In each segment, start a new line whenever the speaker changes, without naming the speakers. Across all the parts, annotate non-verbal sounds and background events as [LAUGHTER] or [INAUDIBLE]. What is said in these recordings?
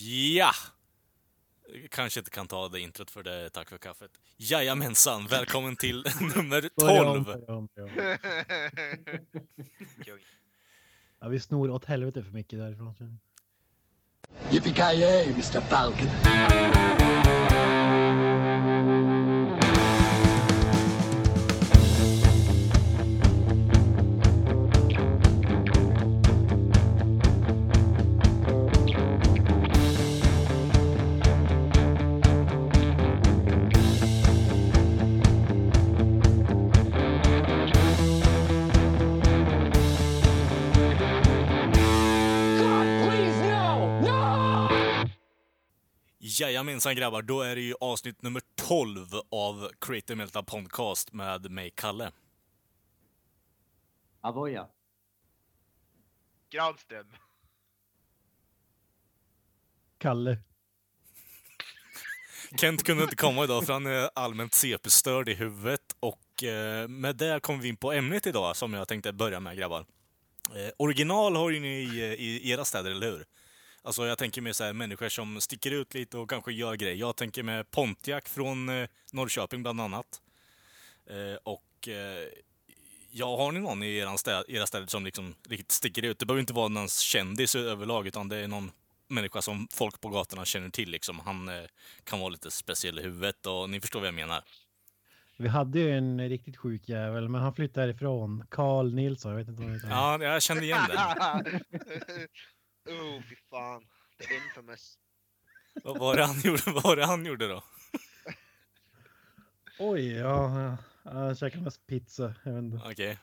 Ja! Kanske inte kan ta det introt för det, tack för kaffet. Jajamensan, välkommen till [LAUGHS] nummer 12! [LAUGHS]
Ja, vi snor åt helvete för mycket därifrån.
Yippee-ki-yay, Mr. Falcon.
Jajamensan grabbar, då är det ju avsnitt nummer 12 av Creative Meltdown Podcast med mig, Kalle.
Avoya.
Granström.
Kalle.
Kent kunde inte komma idag för han är allmänt CP-störd i huvudet och eh, med det kommer vi in på ämnet idag som jag tänkte börja med grabbar. Eh, original har ju ni i, i era städer, eller hur? Alltså jag tänker med så här, människor som sticker ut lite och kanske gör grejer. Jag tänker med Pontiac från eh, Norrköping bland annat. Eh, och eh, ja, har ni någon i era, städ, era städer som liksom riktigt sticker ut? Det behöver inte vara någon kändis överlag, utan det är någon människa som folk på gatorna känner till. Liksom. Han eh, kan vara lite speciell i huvudet och ni förstår vad jag menar.
Vi hade ju en riktigt sjuk jävel, men han flyttade ifrån. Carl Nilsson, jag vet inte vad han heter.
Ja, jag kände igen den. [LAUGHS]
oh, fy fan. The infamous.
Vad var det han [LAUGHS] gjorde, vad var det han gjorde då?
Oj, ja. Han käkade mest pizza. Jag vet inte.
Okej.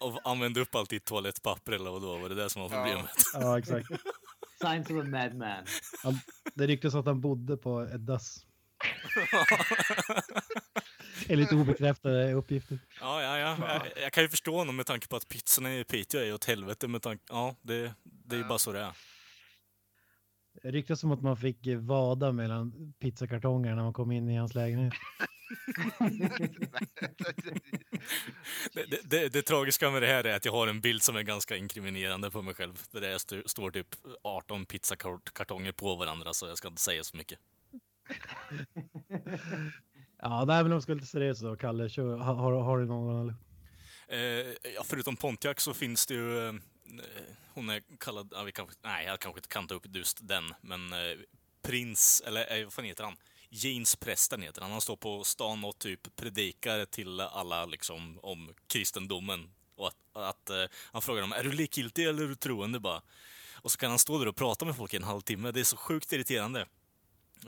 Och använde upp allt ditt toalettpapper eller vad då? Var det det som var
Ja.
problemet? [LAUGHS]
Ja, exakt.
Signs of a madman.
Han, det ryktas att han bodde på ett dass. Enligt obekräftade uppgifter.
Ja, ja, ja. Jag, jag kan ju förstå honom med tanke på att pizzorna i Piteå är åt helvete med tanke... Ja, det, det är ju bara så det är.
Det ryktas som att man fick vada mellan pizzakartonger när man kom in i hans lägenhet. [LAUGHS]
Det, det, det, det tragiska med det här är att jag har en bild som är ganska inkriminerande på mig själv. Där det st- står typ 18 pizzakartonger på varandra, så jag ska inte säga så mycket. [LAUGHS]
Ja, nej, men om vi ska vara lite seriösa då, Kalle. Kör, har, har, har du någon? Eller?
Eh, ja, förutom Pontiac så finns det ju... Eh, hon är kallad... Ja, vi kanske, nej, jag kanske inte kan ta upp just den, men eh, Prins, eller eh, vad fan heter han? James Prästen heter han. Han står på stan och typ predikar till alla liksom om kristendomen. Och att, att eh, han frågar dem, är du likgiltig eller är du troende bara? Och så kan han stå där och prata med folk i en halvtimme. Det är så sjukt irriterande.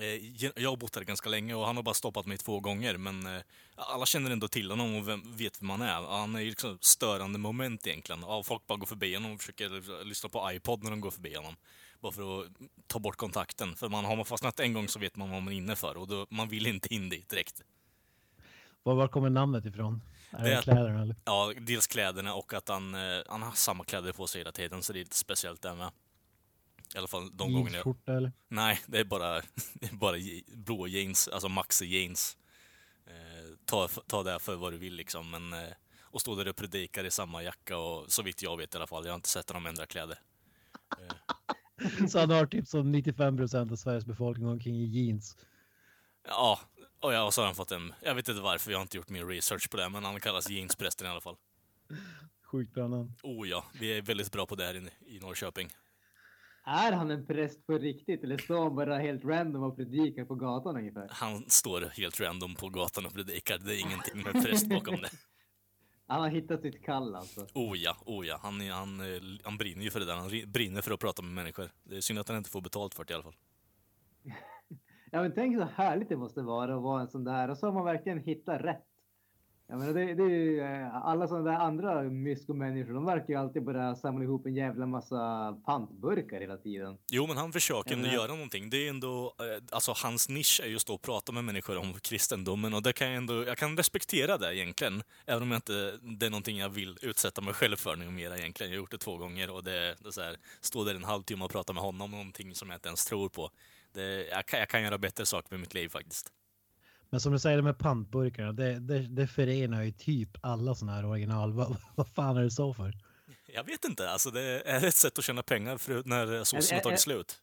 Eh, Jag har bott här ganska länge och han har bara stoppat mig två gånger, men eh, alla känner ändå till honom och vem, vet vem han är. Han är ju liksom störande moment egentligen. Ja, folk bara går förbi honom och försöker lyssna på iPod när de går förbi honom. Bara för att ta bort kontakten. För man har man fastnat en gång så vet man vad man är inne för och då, man vill inte in dit direkt.
Var, var kommer namnet ifrån? Är
Det
det kläderna eller?
Ja, dels kläderna och att han, eh, han har samma kläder på sig hela tiden, så det är lite speciellt där med. I alla fall de gångerna jag...
Jeansskjorta eller?
Nej, det är bara, [LAUGHS] det är bara blå jeans, alltså maxi jeans. Eh, ta, ta det för vad du vill liksom, men eh, och stå där och predikar i samma jacka och så vitt jag vet i alla fall. Jag har inte sett honom ändra kläder. [LAUGHS]
Så han har typ som 95 procent av Sveriges befolkning omkring i jeans.
Ja, och, ja, och så har han fått en, jag vet inte varför, jag har inte gjort min research på det, men han kallas jeansprästen i alla fall.
Sjukt bra namn.
Oh ja, vi är väldigt bra på det här inne i Norrköping.
Är han en präst på riktigt eller står han bara helt random och predikar på gatan ungefär?
Han står helt random på gatan och predikar, det är ingenting med präst bakom det. [LAUGHS]
Han har hittat sitt kall alltså.
Oh ja, oh ja. Han, han, han brinner ju för det där. Han ri- brinner för att prata med människor. Det är synd att han inte får betalt för det i alla fall. [LAUGHS]
Ja men tänk så härligt det måste vara att vara en sån där och så har man verkligen hittat rätt. Jag menar, det, det är ju, eh, alla sådana där andra myskomänniskor, de verkar ju alltid bara samla ihop en jävla massa pantburkar hela tiden.
Jo, men han försöker ändå göra någonting. Det är ändå, eh, alltså hans nisch är just att prata med människor om kristendomen och det kan jag ändå, jag kan respektera det egentligen. Även om jag inte, det är någonting jag vill utsätta mig själv för nu mer egentligen. Jag har gjort det två gånger och det, det är så här, stå där en halvtimme och prata med honom om någonting som jag inte ens tror på. Det, jag, kan, jag kan göra bättre saker med mitt liv faktiskt.
Men som du säger det med pantburkarna, det, det, det förenar ju typ alla sådana här original. [LAUGHS] Vad, vad fan är det så för?
Jag vet inte, alltså det är ett sätt att tjäna pengar för när såsen har tagit slut.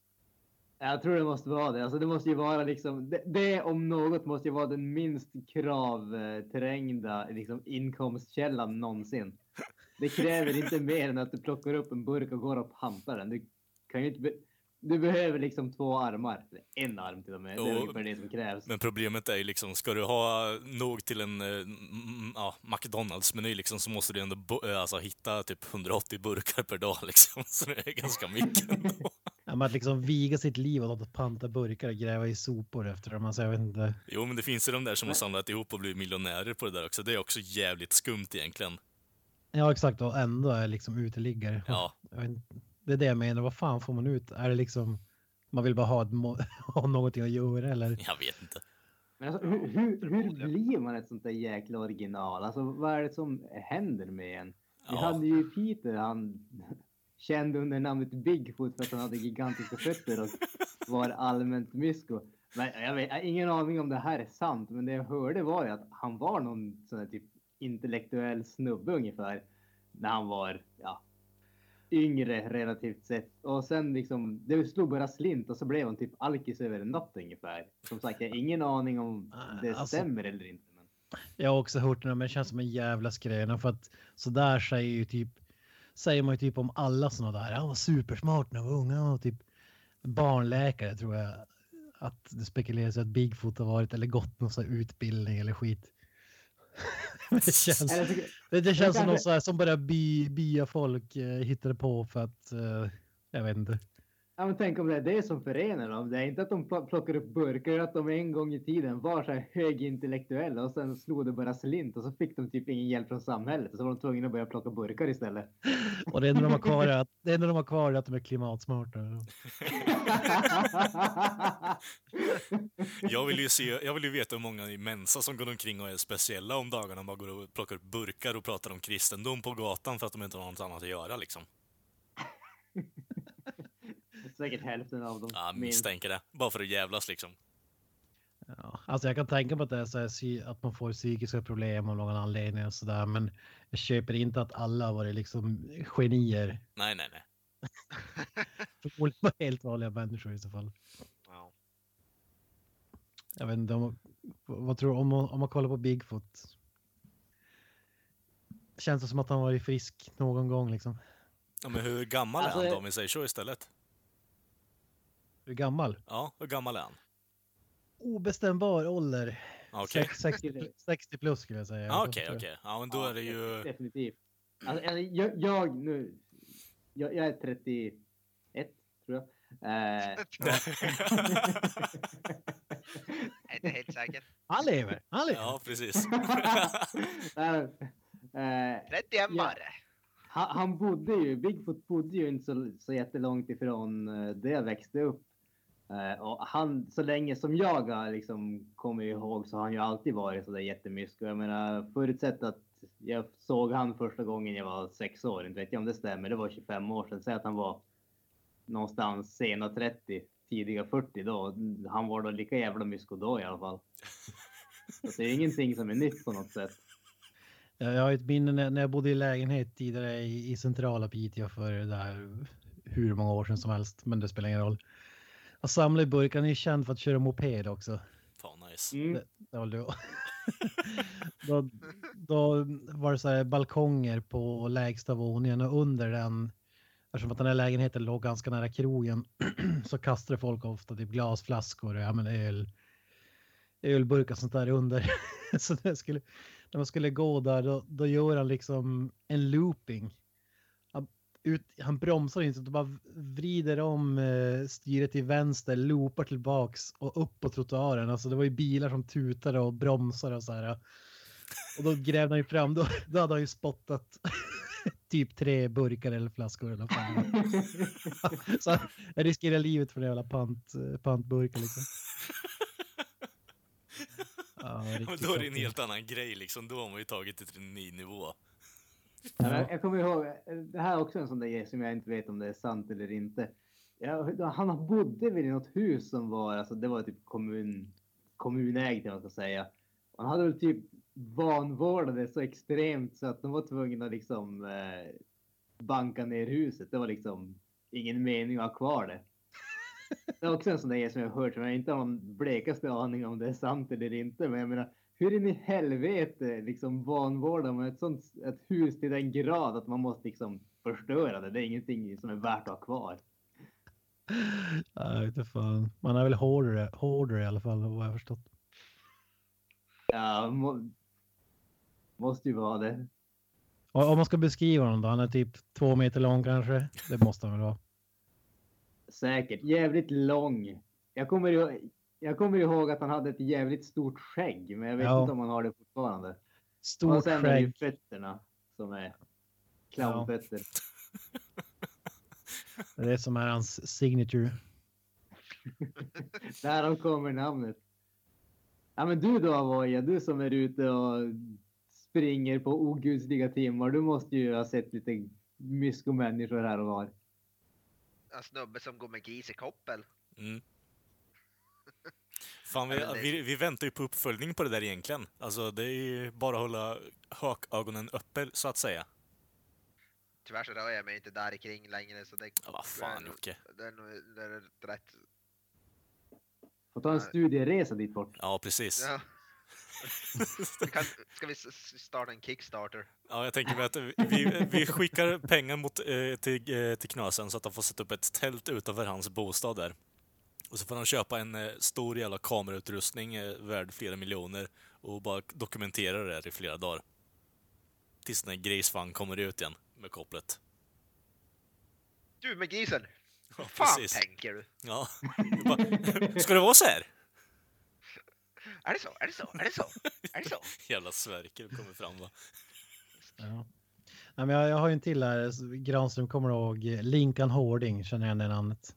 Jag tror det måste vara det. Alltså det måste ju vara liksom, det, det om något måste ju vara den minst kravträngda liksom, inkomstkällan någonsin. Det kräver inte mer än att du plockar upp en burk och går och pantar den. Du kan ju inte, be, du behöver liksom två armar. Eller En arm till och med. Det är
Jo,
ungefär det som krävs.
Men problemet är ju liksom, ska du ha nog till en eh, ja, McDonalds-meny liksom, så måste du ändå eh, alltså, hitta typ 180 burkar per dag [LAUGHS] liksom. Så det är ganska mycket ändå. [LAUGHS]
Ja, men att liksom viga sitt liv åt att panta burkar och gräva i sopor efter dem. Alltså, jag vet inte.
Jo, men det finns ju de där som har samlat ihop och blivit miljonärer på det där också. Det är också jävligt skumt egentligen.
Ja, exakt. Och ändå är liksom uteliggare.
Ja.
Jag vet inte. Det är det jag menar. Vad fan får man ut? Är det liksom man vill bara ha, [LAUGHS] ha någonting att göra eller?
Jag vet inte.
Men alltså, hur, hur, hur blir man ett sånt där jäkla original? Alltså vad är det som händer med en? Vi
Ja.
hade ju Peter, han [LAUGHS] känd under namnet Bigfoot för att han hade gigantiska fötter och var allmänt mysko. Men jag, vet, jag har ingen aning om det här är sant, men det jag hörde var ju att han var någon sån här typ intellektuell snubbe ungefär när han var ja, yngre relativt sett. Och sen liksom, det slog bara slint och så blev han typ alkis över en natt ungefär. Som sagt, jag har ingen aning om det
Alltså-
stämmer eller inte. Men...
Jag har också hört det, men det känns som en jävla skröna för att så där säger ju typ säger man ju typ om alla såna där. Han var supersmart när han var ung. Han var typ barnläkare tror jag att det spekuleras att Bigfoot har varit eller gått någon sån här utbildning eller skit. Det känns,
Eller så,
det, det känns som någon som bara by, byafolk eh, hittade på för att eh, jag vet inte.
Ja, men tänk om det är det som förenar dem. Det är inte att de pl- plockar upp burkar, att de en gång i tiden var så här högintellektuella och sen slog det bara slint och så fick de typ ingen hjälp från samhället så var de tvungna att börja plocka burkar istället. [LAUGHS]
Och det enda de har kvar är att, det enda de har kvar är att de är klimatsmarta. [LAUGHS]
Jag vill ju se, jag vill ju veta hur många i Mensa som går omkring och är speciella om dagarna bara går och plockar upp burkar och pratar om kristendom på gatan för att de inte har något annat att göra liksom.
Säkert hälften av dem.
Ja, misstänker det. Bara för att jävlas liksom.
Ja, alltså jag kan tänka mig att, det är så här, att man får psykiska problem av någon anledning och sådär. Men jag köper inte att alla har varit liksom genier.
Nej, nej, nej. [LAUGHS]
Förmodligen var helt vanliga människor i så fall.
Ja.
Jag vet inte, om, vad tror du om, man- om man kollar på Bigfoot? Känns det som att han varit frisk någon gång liksom?
Ja, men hur gammal är
Alltså,
han då om vi säger så istället?
Hur gammal?
Ja, hur gammal är han?
Obestämbar ålder.
Ja.
Sex- 60, 60 plus skulle jag säga.
Ja, Okej, okej. Ja, men då är det ju...
Definitivt. Alltså, jag, jag nu, jag, jag är 31 tror jag. Eh, [LAUGHS]
är inte helt säker.
Han lever! Han lever!
Ja, precis. [LAUGHS]
eh, eh,
31 bara.
han, han bodde ju, Bigfoot bodde ju inte så, så jättelångt ifrån eh, där jag växte upp. Eh, och han, så länge som jag har liksom kommer ihåg så har han ju alltid varit så där jättemysko. Jag menar förutsatt att jag såg han första gången jag var sex år, inte vet jag om det stämmer, det var 25 år sedan. Säg att han var någonstans sena 30, tidiga 40 då. Han var då lika jävla mysko då i alla fall. [LAUGHS] Så det är ingenting som är nytt på något sätt.
Jag har ett minne när, när jag bodde i lägenhet tidigare i, i centrala Piteå för det där hur många år sedan som helst, men det spelar ingen roll. Jag samlade i burkar, han är ju känd för att köra moped också.
Fan nice.
Mm.
Det, det var då. [LAUGHS] då. Då var det så här balkonger på lägsta våningen och under den, eftersom att den här lägenheten låg ganska nära krogen, [CLEARS THROAT] så kastade folk ofta typ glasflaskor och ja, men öl, ölburkar och sånt där under. [LAUGHS] så när, skulle, när man skulle gå där, då, då gör han liksom en looping. Ut, han bromsar inte, utan bara vrider om eh, styret till vänster, loopar tillbaks och upp på trottoaren. Alltså det var ju bilar som tutade och bromsade och så här. Och då grävde han ju fram, då, då hade han ju spottat [LAUGHS] typ tre burkar eller flaskor eller fan. [LAUGHS] Så jag riskerar livet för det jävla pant, pantburkar liksom. Ja, [LAUGHS]
Men
riktigt
då är det en helt annan grej liksom. Då har man ju tagit det till en ny nivå.
Ja, men jag- jag kommer ihåg, det här är också en sån där grej som jag inte vet om det är sant eller inte. Ja, han bodde väl i något hus som var, alltså det var typ kommun, kommunägt eller vad man ska säga. Han hade väl typ vanvårdade så extremt så att de var tvungna att liksom eh, banka ner huset. Det var liksom ingen mening att ha kvar det. Det är också en sån där grej som jag har hört som jag inte har någon blekaste aning om det är sant eller inte. Men jag menar, hur in i helvete liksom vanvårdar man ett sånt ett hus till den grad att man måste liksom förstöra det? Det är ingenting som är värt att ha kvar.
Vet inte fan. Man är väl hårdare, hårdare i alla fall vad jag förstått.
Ja, må, måste ju vara det.
Om man ska beskriva honom då, han är typ två meter lång kanske. Det måste han väl vara.
Säkert. Jävligt lång. Jag kommer, ihåg, jag kommer ihåg att han hade ett jävligt stort skägg, men jag vet
Ja.
inte om han har det fortfarande. och
Stort
sen är det ju
skägg.
fötterna som är clownfötter.
Det är det som är hans signature. [LAUGHS]
Därav kommer namnet. Ja men du då Avoya, du som är ute och springer på ogudliga timmar. Du måste ju ha sett lite myskomänniskor här och var.
En snubbe som går med gis i koppel.
Mm. Fan, vi,
det-
vi, vi väntar ju på uppföljning på det där egentligen. Alltså, det är ju bara att hålla hökögonen uppe, så att säga.
Tyvärr så rör jag mig inte där kring längre så det,
Ja, vad fan, Jocke.
det är nog rätt.
Får ta en studieresa dit bort.
Ja, precis.
Ja. Vi [LAUGHS] kan, ska vi starta en Kickstarter?
Ja, jag tänker mig att vi, vi skickar pengar mot, eh, till, eh, till Knösen så att han får sätta upp ett tält utanför hans bostad där. Och så får han köpa en eh, stor jävla kamerautrustning eh, värd flera miljoner och bara dokumentera det här i flera dagar. Tills den här Grejsfan kommer ut igen med kopplet.
Du med gisen! [LAUGHS]
Ja,
fan
precis.
tänker du?
Ja. Bara, Ska det vara så här?
Är det så? Är det så? Är det så? Är det så? [LAUGHS]
Jävla Sverker kommer fram va?
Ja. Nej, men jag, jag har ju en till här. Granström kommer ihåg Linkan Hårding. Känner igen det namnet?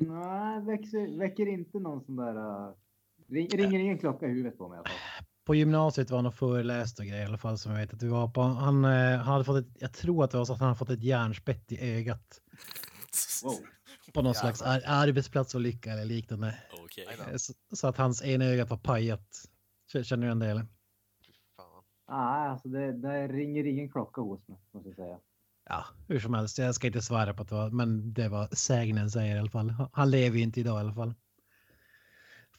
Nej, växer, väcker inte någon sån där... Uh, ring, ringer ingen klocka i huvudet på mig i alla fall.
På gymnasiet var han och föreläste och grejer i alla fall som jag vet att vi var på. Han, eh, han hade fått ett, jag tror att det var så att han hade fått ett järnspett i ögat.
Wow.
På någon slags ar arbetsplatsolycka eller liknande.
Då.
Eh, Så, så att hans ena öga var pajat. Känner du igen det eller?
Ah, alltså det, det ringer ingen klocka hos mig, måste jag säga.
Ja, hur som helst. Jag ska inte svära på att det var, men det var sägnen säger i alla fall. Han- lever ju inte idag i alla fall.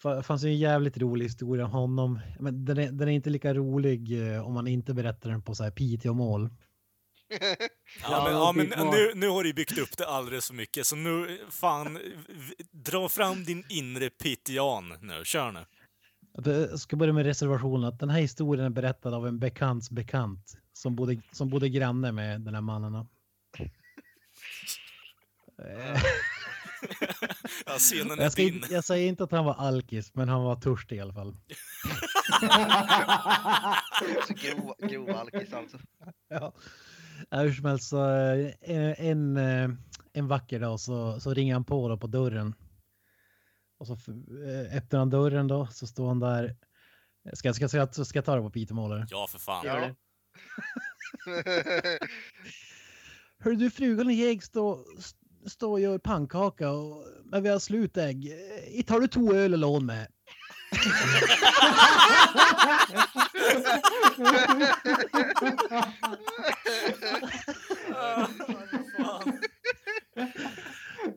Det fanns ju en jävligt rolig historia om honom. Men den är, den är inte lika rolig eh, om man inte berättar den på så här Piteå-mål. [LAUGHS]
Ja, men, ja, men nu, nu har du byggt upp det alldeles för mycket, så nu, fan, dra fram din inre pitian nu. Kör nu.
Jag ska börja med reservationen att den här historien är berättad av en bekants bekant som bodde, som bodde granne med den här mannen. [LAUGHS]
Ja, scenen är
Jag, ska
din.
jag säger inte att han var alkis, men han var törstig i alla fall.
Så grov, grov alkis alltså.
Ja. Hur som helst, så eh, en, eh, en vacker dag så, så ringer han på då på dörren. Och så eh, öppnar han dörren då, så står han där. Ska, jag- ska, ska, ska jag ta det på eller?
Ja, för fan.
Ja. [LAUGHS]
Hör du, frugan och jag står stå och gör pannkaka och men vi har slutägg. Eh, Tar du två öl och lån med? [LAUGHS]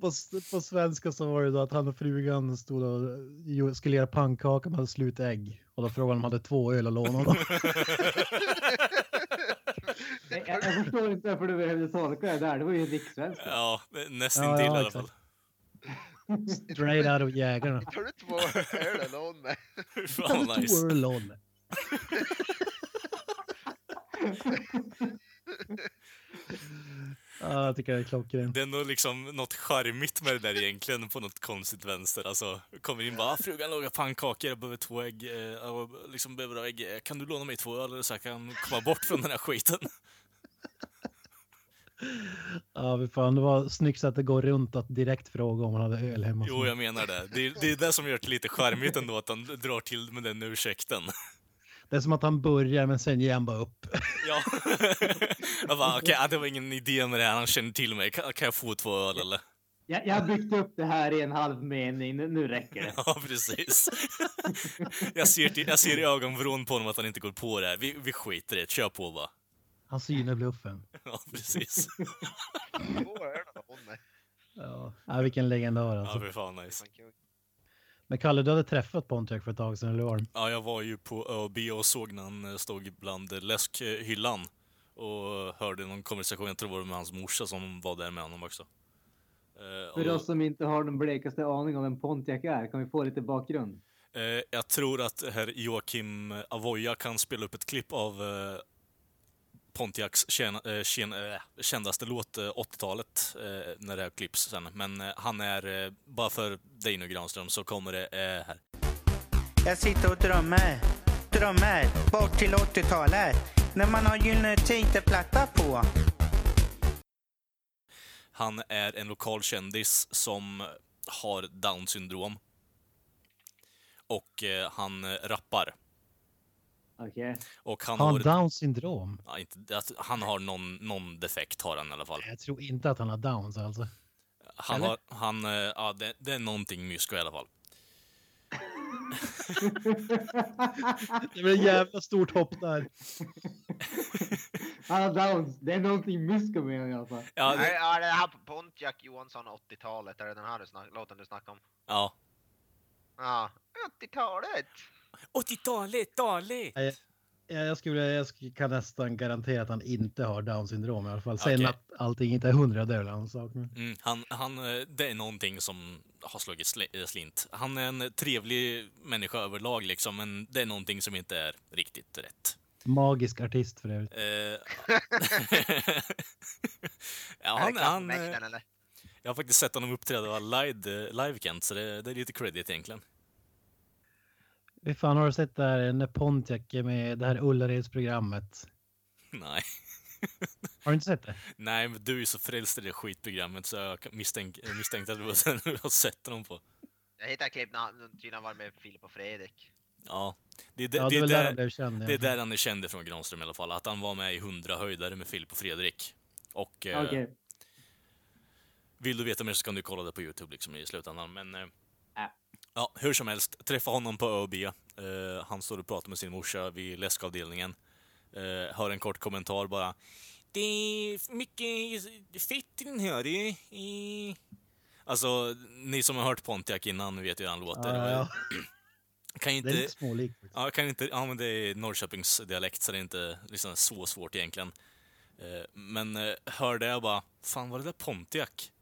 På, på svenska så var det då att han och frugan stod och skulle göra pannkaka med slutägg. Och då frågade de om de hade två öl och låna [LAUGHS] [LAUGHS]
förstår inte varför du behövde tolka det där. Det var ju rikssvenska.
Ja,
Ja,
nästintill
ja,
i alla
exakt.
fall. [LAUGHS]
Straight out of jägarna.
Två öl eller lån med?
Tar
Fan
två
nice.
lån med? [LAUGHS] Ja, jag tycker det är klockrent.
Det är nog liksom något charmigt med det där egentligen på något konstigt vänster. Alltså, kommer in bara, "Ah, frugan lagar pannkakor, jag behöver två ägg, eh, jag liksom behöver ägg. Kan du låna mig två öl så jag kan komma bort från den här skiten? [LAUGHS]
Ja, vi fan, det var snyggt att det går runt att direkt fråga om han hade öl hemma.
Jo, jag menar det. Det är, det är det som gör det lite charmigt ändå, att han drar till med den ursäkten.
Det är som att han börjar men sen ger han bara upp. [LAUGHS]
Ja. Jag bara, okej, ja, det var ingen idé med det här, han känner till mig. Kan, kan jag få två öl eller?
Jag, jag har byggt upp det här i en halv mening. Nu, nu räcker det. [LAUGHS]
Ja, precis. Jag ser, till, jag ser i ögonvrån på honom att han inte går på det här. Vi, vi skiter i det, kör på bara.
Han synar bluffen. [LAUGHS]
Ja, precis.
Två öl?
Ja, ja vilken legendar
Ja,
alltså.
fy fan nice.
Men Kalle, du hade träffat Pontiac för ett tag sedan, eller hur?
Ja, jag var ju på ÖB och såg när han eh, stod bland läskhyllan och hörde någon konversation, jag tror det var med hans morsa som var där med honom också. Eh,
För oss som inte har den blekaste aning om vem Pontiac är, kan vi få lite bakgrund?
Eh, jag tror att herr Joakim Avoya kan spela upp ett klipp av Pontiacs tjäna, eh, tjän- eh, kändaste låt, eh, 80-talet, eh, när det här klipps sen. Men han är, bara för dig nu Granström, så kommer det här.
Jag sitter och drömmer, drömmer bort till 80-talet när man har Gyllene Tider-platta på.
Han är en lokal kändis som har down syndrom. Och han rappar.
Okej.
Och han
Har
har...
han down syndrom?
Ja, inte, att han har någon, någon defekt, har han i alla fall.
Jag tror inte att han har downs alltså.
Han
Eller?
har, han, eh, ja, det, det är någonting mysko i alla fall.
Det blir ett jävla stort hopp där.
Han har downs. Det är någonting mysko med honom i alla fall.
Ja, det,
är det här på Pontiac Johansson 80-talet? Är det den här du snack, låten du snackar om?
ja.
Ja, 80-talet!
80-talet, talet!
Jag, jag, skulle, jag kan nästan garantera att han inte har down syndrom i alla fall. Sen
Okej.
att allting inte är hundra det är väl en annan sak.
Mm, han, han, eh, det är någonting som har slagit eh, slint. Han är en trevlig människa överlag liksom, men det är någonting som inte är riktigt rätt.
Magisk artist för övrigt.
Eh, [LAUGHS] ja, han, han, jag har faktiskt sett honom uppträda live, live Kent, så det, det är lite credit egentligen.
Hur fan har du sett det här när Pontiac är med det här Ullareds-programmet? [LAUGHS]
Nej.
Har du inte sett det?
Nej, men du är så frälst i det skitprogrammet så jag kan- misstänk, misstänkte att du var- [LAUGHS] du har sett honom på.
Jag hittar klipp när han tydligen var med Filip och Fredrik.
Ja, det är, det,
Ja,
det
det
är
där han blev känd.
det är där han är känd från Granström i alla fall. Att han var med i 100 höjdare med Filip och Fredrik. Och eh,
Okej.
vill du veta mer så kan du kolla det på Youtube liksom i slutändan. Men eh,
Ja.
hur som helst, träffa honom på ÖB. Eh, han står och pratar med sin morsa vid läskavdelningen. Eh, hör en kort kommentar bara. Det är mycket fett i den här. I... Alltså, ni som har hört Pontiac innan vet ju hur han låter.
Ja, ja. [CLEARS THROAT]
Kan
Det är
inte...
lite smålikt.
Ja, kan inte, ja, men det är Norrköpings dialekt så det är inte liksom så svårt egentligen. Eh, Men eh, hörde jag bara, fan var det där Pontiac?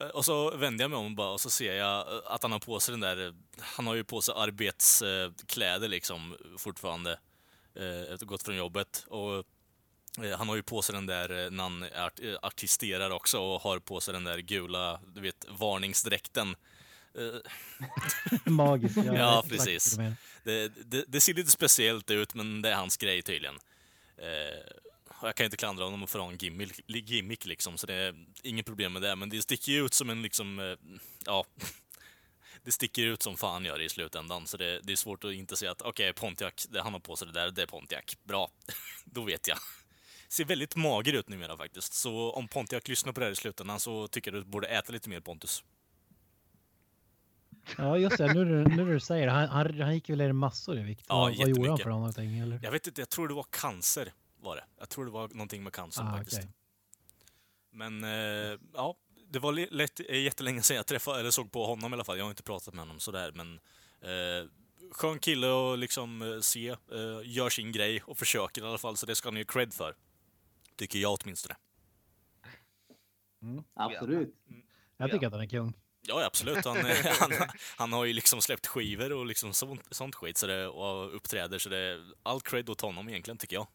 Eh, Och så vände jag mig om bara och så ser jag eh, att han har på sig den där, eh, han har ju på sig arbetskläder liksom fortfarande. eh, Efter gått från jobbet. Och eh, han har ju på sig den där eh, när han art, eh, artisterar också och har på sig den där gula, du vet, varningsdräkten. Eh, [LAUGHS]
Magiskt.
Ja, precis. det, det, det ser lite speciellt ut, men det är hans grej tydligen. Och jag kan inte klandra honom för att ha en gimmick, gimmick liksom, så det är inget problem med det. Men det sticker ju ut som en liksom, eh, ja, [LAUGHS] det sticker ut som fan gör det i slutändan. Så det, det är svårt att inte säga att okej, Pontiac, det han har på sig det där, det är Pontiac. Bra, [LAUGHS] då vet jag. Ser väldigt mager ut numera faktiskt. Så om Pontiac lyssnar på det här i slutändan så tycker jag du borde äta lite mer Pontus.
Ja, just det. Nu, nu när du säger det. Han, han, han gick väl ner massor i vikt.
Ja,
vad, vad gjorde han för någonting? Eller?
Jag vet inte, jag tror det var cancer var det. Jag tror det var någonting med cancer
Ah,
faktiskt.
okej.
Men eh, ja, det var lätt, eh, jättelänge sedan jag träffade, eller såg på honom i alla fall. Jag har inte pratat med honom sådär, men eh, skön kille att liksom eh, se, eh, gör sin grej och försöker i alla fall, så det ska han ju cred för. Tycker jag åtminstone.
Absolut.
Jag tycker att han är kung.
Ja, absolut. Han, eh, [LAUGHS] han, han har ju liksom släppt skivor och liksom sånt, sånt skit så det, och uppträder, så det är all cred åt honom egentligen, tycker jag.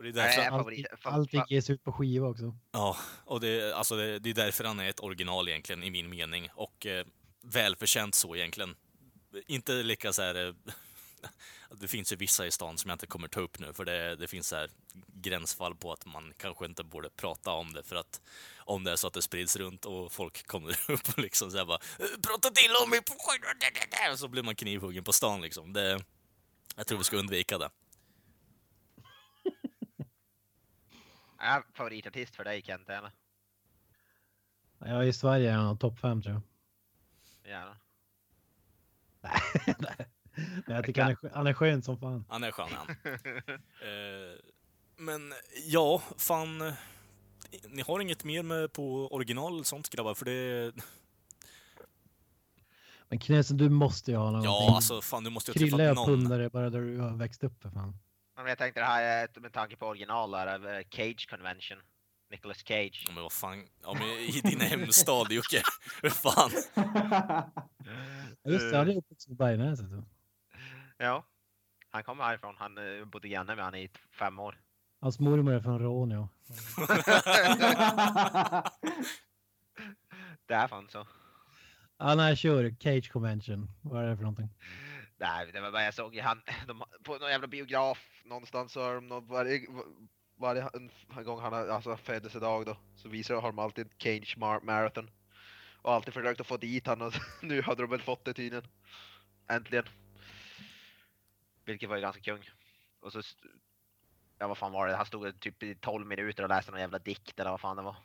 Och det är därför,
Nej,
Allt,
favorit- fa-
allting ges ut på skiva också.
Ja, och det, alltså det, det är därför han är ett original egentligen, i min mening. Och eh, välförtjänt så egentligen. Inte lika så här... Eh, [LAUGHS] det finns ju vissa i stan som jag inte kommer ta upp nu, för det, det finns så här gränsfall på att man kanske inte borde prata om det, för att om det är så att det sprids runt och folk kommer [LAUGHS] upp och liksom så här bara "Eh, Prata till om mig! på [LAUGHS] skärmen!" Så blir man knivhuggen på stan liksom. Det, jag tror vi ska undvika det.
Är favoritartist för dig Kent eller?
Ja, i Sverige är han topp fem tror jag.
Gärna.
Men [LAUGHS] jag tycker han är, han är skön som fan.
Han är skön han. Eh, men ja, fan. ni har inget mer med på original sånt grabbar? För det...
Men Knäsen, du måste ju ha någonting.
Ja, alltså fan du måste ju ha
Krille
träffat någon.
pundare bara där du har växt upp för fan.
Men jag tänkte det här är med tanke på original där, eh, Cage Convention. Nicolas Cage.
Ja, men vad fan. Ja, men i din hemstad Jocke. Hur [LAUGHS] fan?
Ja, Just det, han är uppvuxen på Bergnäset.
Ja. Han kommer härifrån. Han eh, bodde granne med han i fem år.
Hans mormor är från Råneå. [LAUGHS]
det är fan så.
Ja, nej, kör Cage Convention. Vad är det för någonting?
Nej, det var bara jag såg han [LAUGHS] de, på någon jävla biograf någonstans så har de någon, varje, varje en, en gång han har alltså födelsedag då så visar har de alltid ett Cage Marathon. Och alltid försökt att få dit han och [LAUGHS] nu hade de väl fått det tydligen. Äntligen. Vilket var ju ganska kung. Och så, ja vad fan var det, han stod typ i 12 minuter och läste någon jävla dikt eller vad fan det var.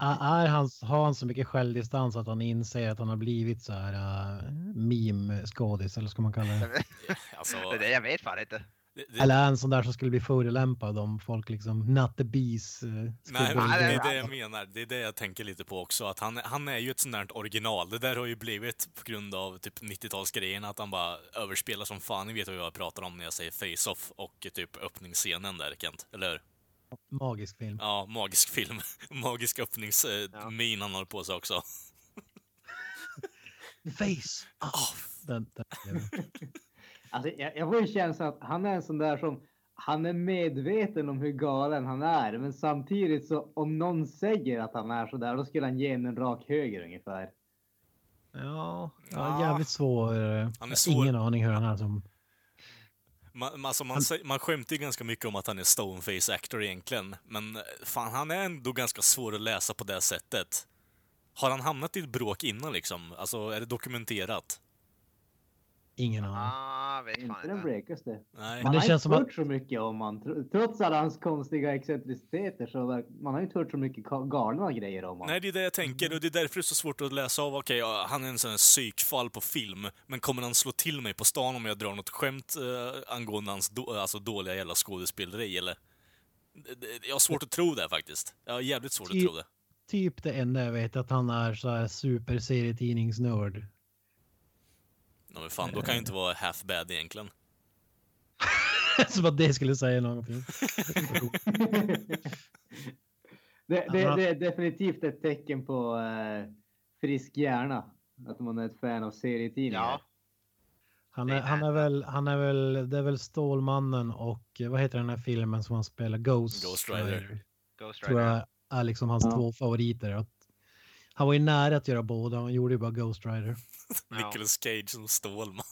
Är är han, har han så mycket självdistans att han inser att han har blivit så här uh, meme-skådis eller ska man kalla det? [LAUGHS]
Alltså,
Det, det, jag vet fan inte.
det, det,
Eller han sån där som skulle bli förolämpad om folk liksom not the bees. Uh,
Nej,
Nej,
men det är
det-
det jag menar. Det är det jag tänker lite på också. Att han, han är ju ett sånt där original. Det där har ju blivit på grund av typ 90-talsgrejerna att han bara överspelar som fan. Ni vet vad jag pratar om när jag säger face-off och typ öppningsscenen där, Kent. Eller hur?
Magisk film.
Ja, magisk film. [LAUGHS] Magisk öppningsmin
Ja.
han har på sig också. [LAUGHS]
Face off! Den, den, [LAUGHS]
Alltså, jag, jag får ju känslan att han är en sån där som han är medveten om hur galen han är, men samtidigt så om någon säger att han är så där, då skulle han ge en rak höger ungefär.
ja,
Ja.
jävligt svår. eh,
Han är
jag har
svår.
Ingen aning hur han är som...
Man, alltså man, man skämtar ju ganska mycket om att han är stoneface actor egentligen, men eh, fan, han är ändå ganska svår att läsa på det sättet. Har han hamnat i ett bråk innan liksom? Alltså, är det dokumenterat?
Ingen aning.
Ah, vet
Inte den blekaste.
Nej.
Man
det
har
känns
inte
som att-
hört så mycket om han. tr- Trots alla hans konstiga excentriciteter så man har inte hört så mycket galna grejer om honom.
Nej, det är det jag tänker och det är därför det är så svårt att läsa av. Okej, ja, han är en sån här psykfall på film, men kommer han slå till mig på stan om jag drar något skämt eh, angående hans då, alltså dåliga jävla skådespeleri, eller? Jag har svårt att tro det faktiskt. Jag har jävligt svårt att
Typ-
tro det.
Typ det enda jag vet att han är så här super serietidningsnörd.
Ja, men fan, då kan ju inte vara half bad egentligen. [LAUGHS]
Som att det skulle säga någonting. [LAUGHS]
det, det, det är definitivt ett tecken på eh, frisk hjärna. Att man är ett fan av serietidningar.
Ja,
Han är, han är väl, han är väl, det är väl Stålmannen och vad heter den här filmen som han spelar? Ghost,
Ghost Rider.
Ghost
Tror
Rider.
jag är liksom hans
Ja.
två favoriter. Att han var ju nära att göra båda, han gjorde ju bara Ghost Rider.
Ja. [LAUGHS]
Nicolas Cage som Stålman.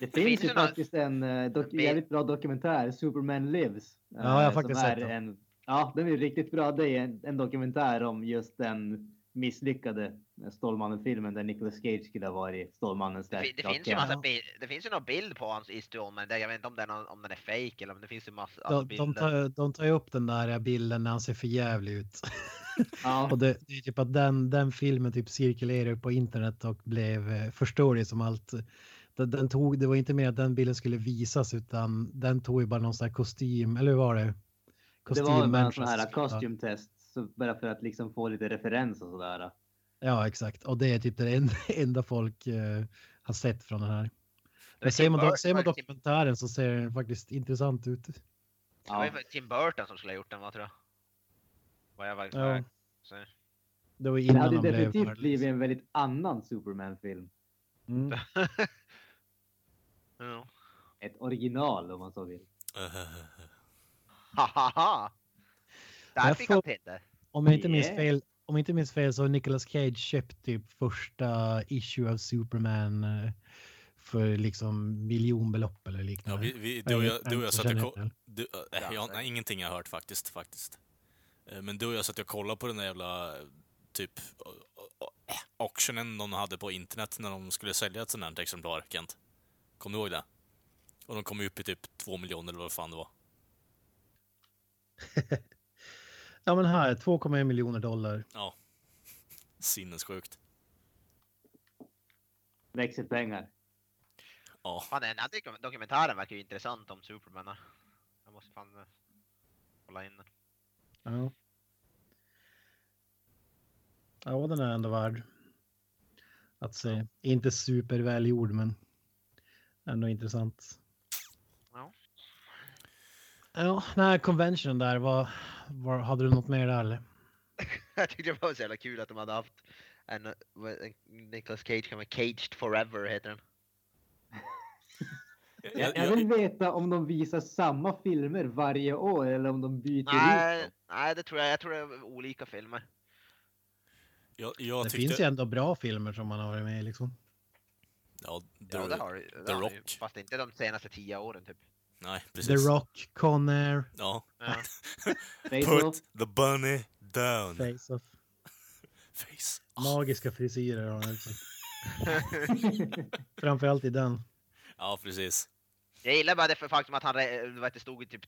Det finns ju faktiskt en eh, jävligt bra dokumentär, Superman Lives.
Ja, jag har
eh,
faktiskt sett den.
En, ja, den är riktigt bra. Det är en, en dokumentär om just den misslyckade Stålmannen-filmen där Nicolas Cage skulle ha varit Stålmannens
Det, det, finns ju massa bi- det finns ju någon bild på hans i Stålman, där jag vet inte om den, är- om den är fake eller om det finns ju massa alltså,
De, de,
bilder.
tar, de tar ju upp den där bilden när han ser för jävlig ut. [LAUGHS]
Ja. [LAUGHS]
Och det, det är typ att den, den filmen typ cirkulerar på internet och blev eh, förståelig som allt. Den, den tog, det var inte mer att den bilden skulle visas utan den tog ju bara någon sån här kostym, eller hur var det?
Det var bara en sån här
Kostymmanchester.
costume test. Så bara för att liksom få lite referens och sådär.
Ja, exakt. Och det är typ det enda, [LAUGHS] enda folk eh, har sett från den här. Men ser man,
Burton-
ser man dokumentären så ser den faktiskt intressant ut.
Det var
Ja.
ju Tim Burton som skulle ha gjort den, vad tror jag? Vad jag var
Ja.
så.
Det var
Det
innan
hade
han blev
definitivt
världens-
blivit en väldigt annan Superman-film.
Mm. [LAUGHS]
Ja.
Ett original om man så vill.
Hahaha! Där fick han till det.
Om jag inte minns fel, om jag inte minns fel så har Nicolas Cage köpt typ första issue av Superman eh, för liksom miljonbelopp eller
Ja,
liknande.
vi, vi, du och jag, du och jag satt och
känner
ko-
till.
du, äh,
Ja,
jag, nej, ingenting jag har hört faktiskt, faktiskt. Eh, Men du och jag satt och kollade på den där jävla, typ, auctionen de hade på internet när de skulle sälja ett sånt här exemplar, Kent. Kommer du ihåg det? Och de kom upp i typ två miljoner eller vad fan det var. [LAUGHS]
Ja men här, 2,1 miljoner dollar.
Ja. Sinnessjukt.
Växelpengar.
Ja.
Fan, den här dokum- dokumentären verkar ju intressant om Superman. Jag måste fan eh, kolla in den.
Ja. Ja, den är ändå värd att se. Inte supervälgjord, men ändå intressant.
Ja.
Ja, den här conventionen där, vad, vad, hade du något mer där eller? [LAUGHS]
jag tyckte det var så jävla kul att de hade haft en, en Nicolas Cage, Caged Forever heter den.
Jag,
Jag, vill veta om de visar samma filmer varje år eller om de byter ut
Nej,
dem.
nej, det tror jag. Jag tror det är olika filmer.
jag, jag
Det
tyckte...
finns ju ändå bra filmer som man har varit med i liksom.
Ja, The,
Ja, det har det-
The
har
Rock.
Fast inte de senaste tio åren typ.
Nej,
The
precis.
Rock, Conair,
Ja.
Ja. [LAUGHS]
Put the bunny down.
Face-Off.
Face.
Magiska frisyrer har han också. [LAUGHS] [LAUGHS] Framförallt i den.
Ja, precis.
Jag gillar bara det för faktum att han vet, stod i typ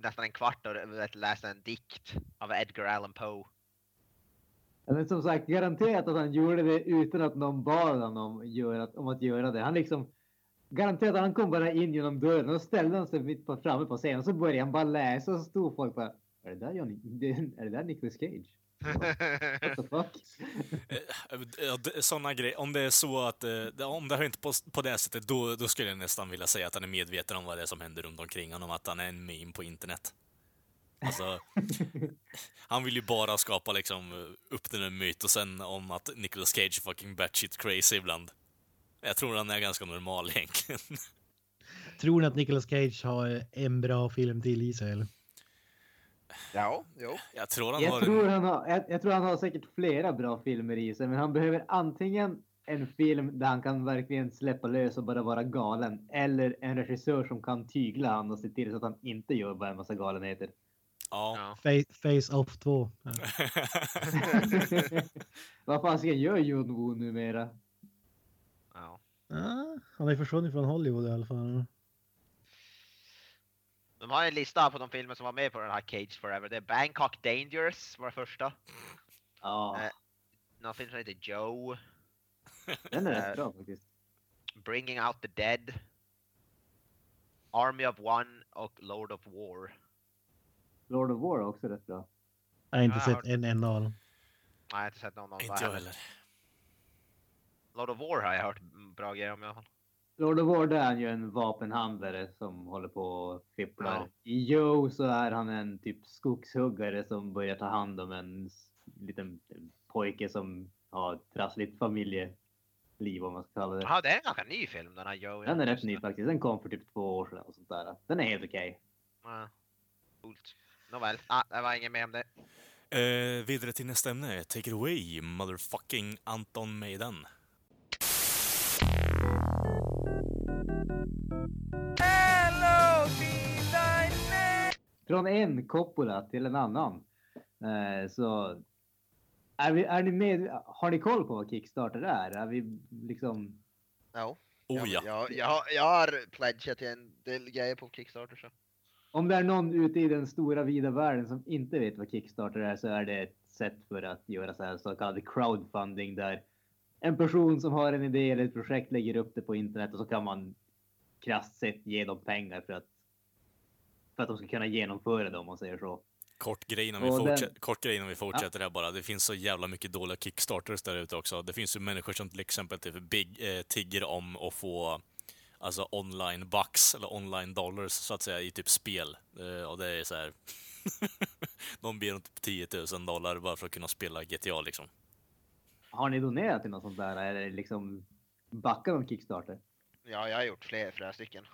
nästan en kvart och vet, läste en dikt av Edgar Allan Poe.
Men som sagt, garanterat att han gjorde det utan att någon bad honom göra, om att göra det. Han liksom garanterat att han kom bara in genom dörren och ställde han sig mitt på, framme på scenen och så började han bara läsa och så stod folk bara är det där Johnny? Är det där Nicolas Cage? Fuck?
Sådana grejer. Om det är så att... eh, Om det har inte på, på det sättet, då, då skulle jag nästan vilja säga att han är medveten om vad det är som händer runt omkring honom, att han är en meme på internet. Alltså, [LAUGHS] han vill ju bara skapa liksom upp den här mytosen om att Nicolas Cage är fucking batshit crazy ibland. Jag tror han är ganska normal egentligen.
Tror ni att Nicolas Cage har en bra film till i sig eller?
Ja, jo.
Jag tror han
Jag
har
tror
en...
han har, jag, jag tror han har säkert flera bra filmer i sig, men han behöver antingen en film där han kan verkligen släppa lös och bara vara galen, eller en regissör som kan tygla han och se till så att han inte gör bara en massa galenheter.
Ja.
Ja.
Fa- Face-Off 2. Ja. [LAUGHS]
Vad fasiken gör Jon Woo numera?
Ja.
Ah, han har ju försvunnit från Hollywood i alla fall.
De har en lista på de filmer som var med på den här Cage Forever. Det är Bangkok Dangerous var det första.
Ja,
Eh. Någon film som heter Joe. [LAUGHS]
den är
eh,
rätt bra faktiskt.
Bringing Out the Dead. Army of One och Lord of War.
Lord of War är också rätt bra.
Jag har inte sett en enda av dem.
Nej, jag har inte sett någon av dem.
Inte jag heller.
Lord of War har jag hört bra grejer om i alla fall.
Lord of War där är han ju en vapenhandlare som håller på och fipplar.
Ja.
I Joe så är han en typ skogshuggare som börjar ta hand om en liten pojke som har trassligt familjeliv om man ska kalla det.
Jaha, det är en ganska ny film den här Joe.
Den är rätt ny faktiskt. Den kom för typ två år sedan och sånt där. Den är helt okej.
Ja. Coolt. Nåväl, ah, det var inget mer om det.
Eh, vidare till nästa ämne. Take it away, motherfucking Anton Maiden.
Från en Coppola till en annan. Eh, så är, vi, är ni med? Har ni koll på vad Kickstarter är? Är vi liksom?
Ja.
Oh ja.
Jag, jag, jag har pledgat till en del grejer på Kickstarter så.
Om det är någon ute i den stora vida världen som inte vet vad Kickstarter är så är det ett sätt för att göra så här så kallad crowdfunding där en person som har en idé eller ett projekt lägger upp det på internet och så kan man krasst sett ge dem pengar för att för att de ska kunna genomföra det om man säger så.
Kort grej innan vi,
Och den-
fortsätter, kort grej innan vi fortsätter här bara. Det finns så jävla mycket dåliga kickstarters där ute också. Det finns ju människor som till exempel typ big, eh, tigger om att få alltså online bucks eller online dollars så att säga i typ spel. Eh, och det är så här. [LAUGHS] De ber om typ 10 000 dollar bara för att kunna spela GTA liksom.
Har ni donerat till något sånt där eller liksom backat någon Kickstarter?
Ja, jag har gjort fler, flera stycken.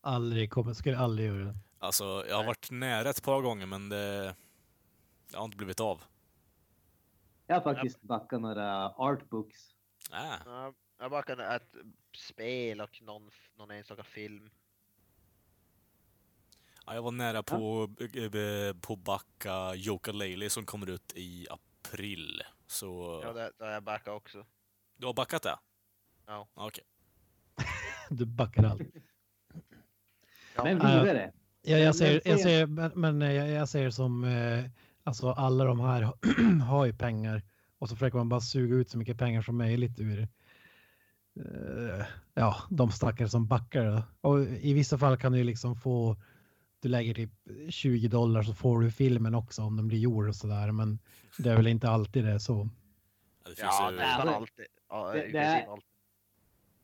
Aldrig kommer, skulle aldrig göra det.
Alltså, jag har
Nej.
varit nära ett par gånger men det, det har inte blivit av.
Jag har faktiskt backat några artbooks.
Äh.
Ja, Jag backade ett spel och någon, någon enstaka film.
Ja, jag var nära på, eh, på backa Yooka-Laylee som kommer ut i april. Så
Ja, det, det har jag backat också.
du har backat det?
Ja.
Okej. [LAUGHS]
Du backar allt.
Ja.
Men
Ja.
vidare.
Ja,
Men-
jag ser, jag
se-
ser, men, men jag, jag ser som, eh, alltså alla de här [CLEARS THROAT] har ju pengar och så försöker man bara suga ut så mycket pengar som möjligt ur eh, ja, de stackare som backar. Då. Och i vissa fall kan du ju liksom få du lägger typ 20 dollar så får du filmen också om den blir gjord och sådär. Men det är väl inte alltid det så.
Ja, det finns
Ja,
ju,
nästan
det-
alltid. Ja,
det-
i
det
princip
är-
alltid.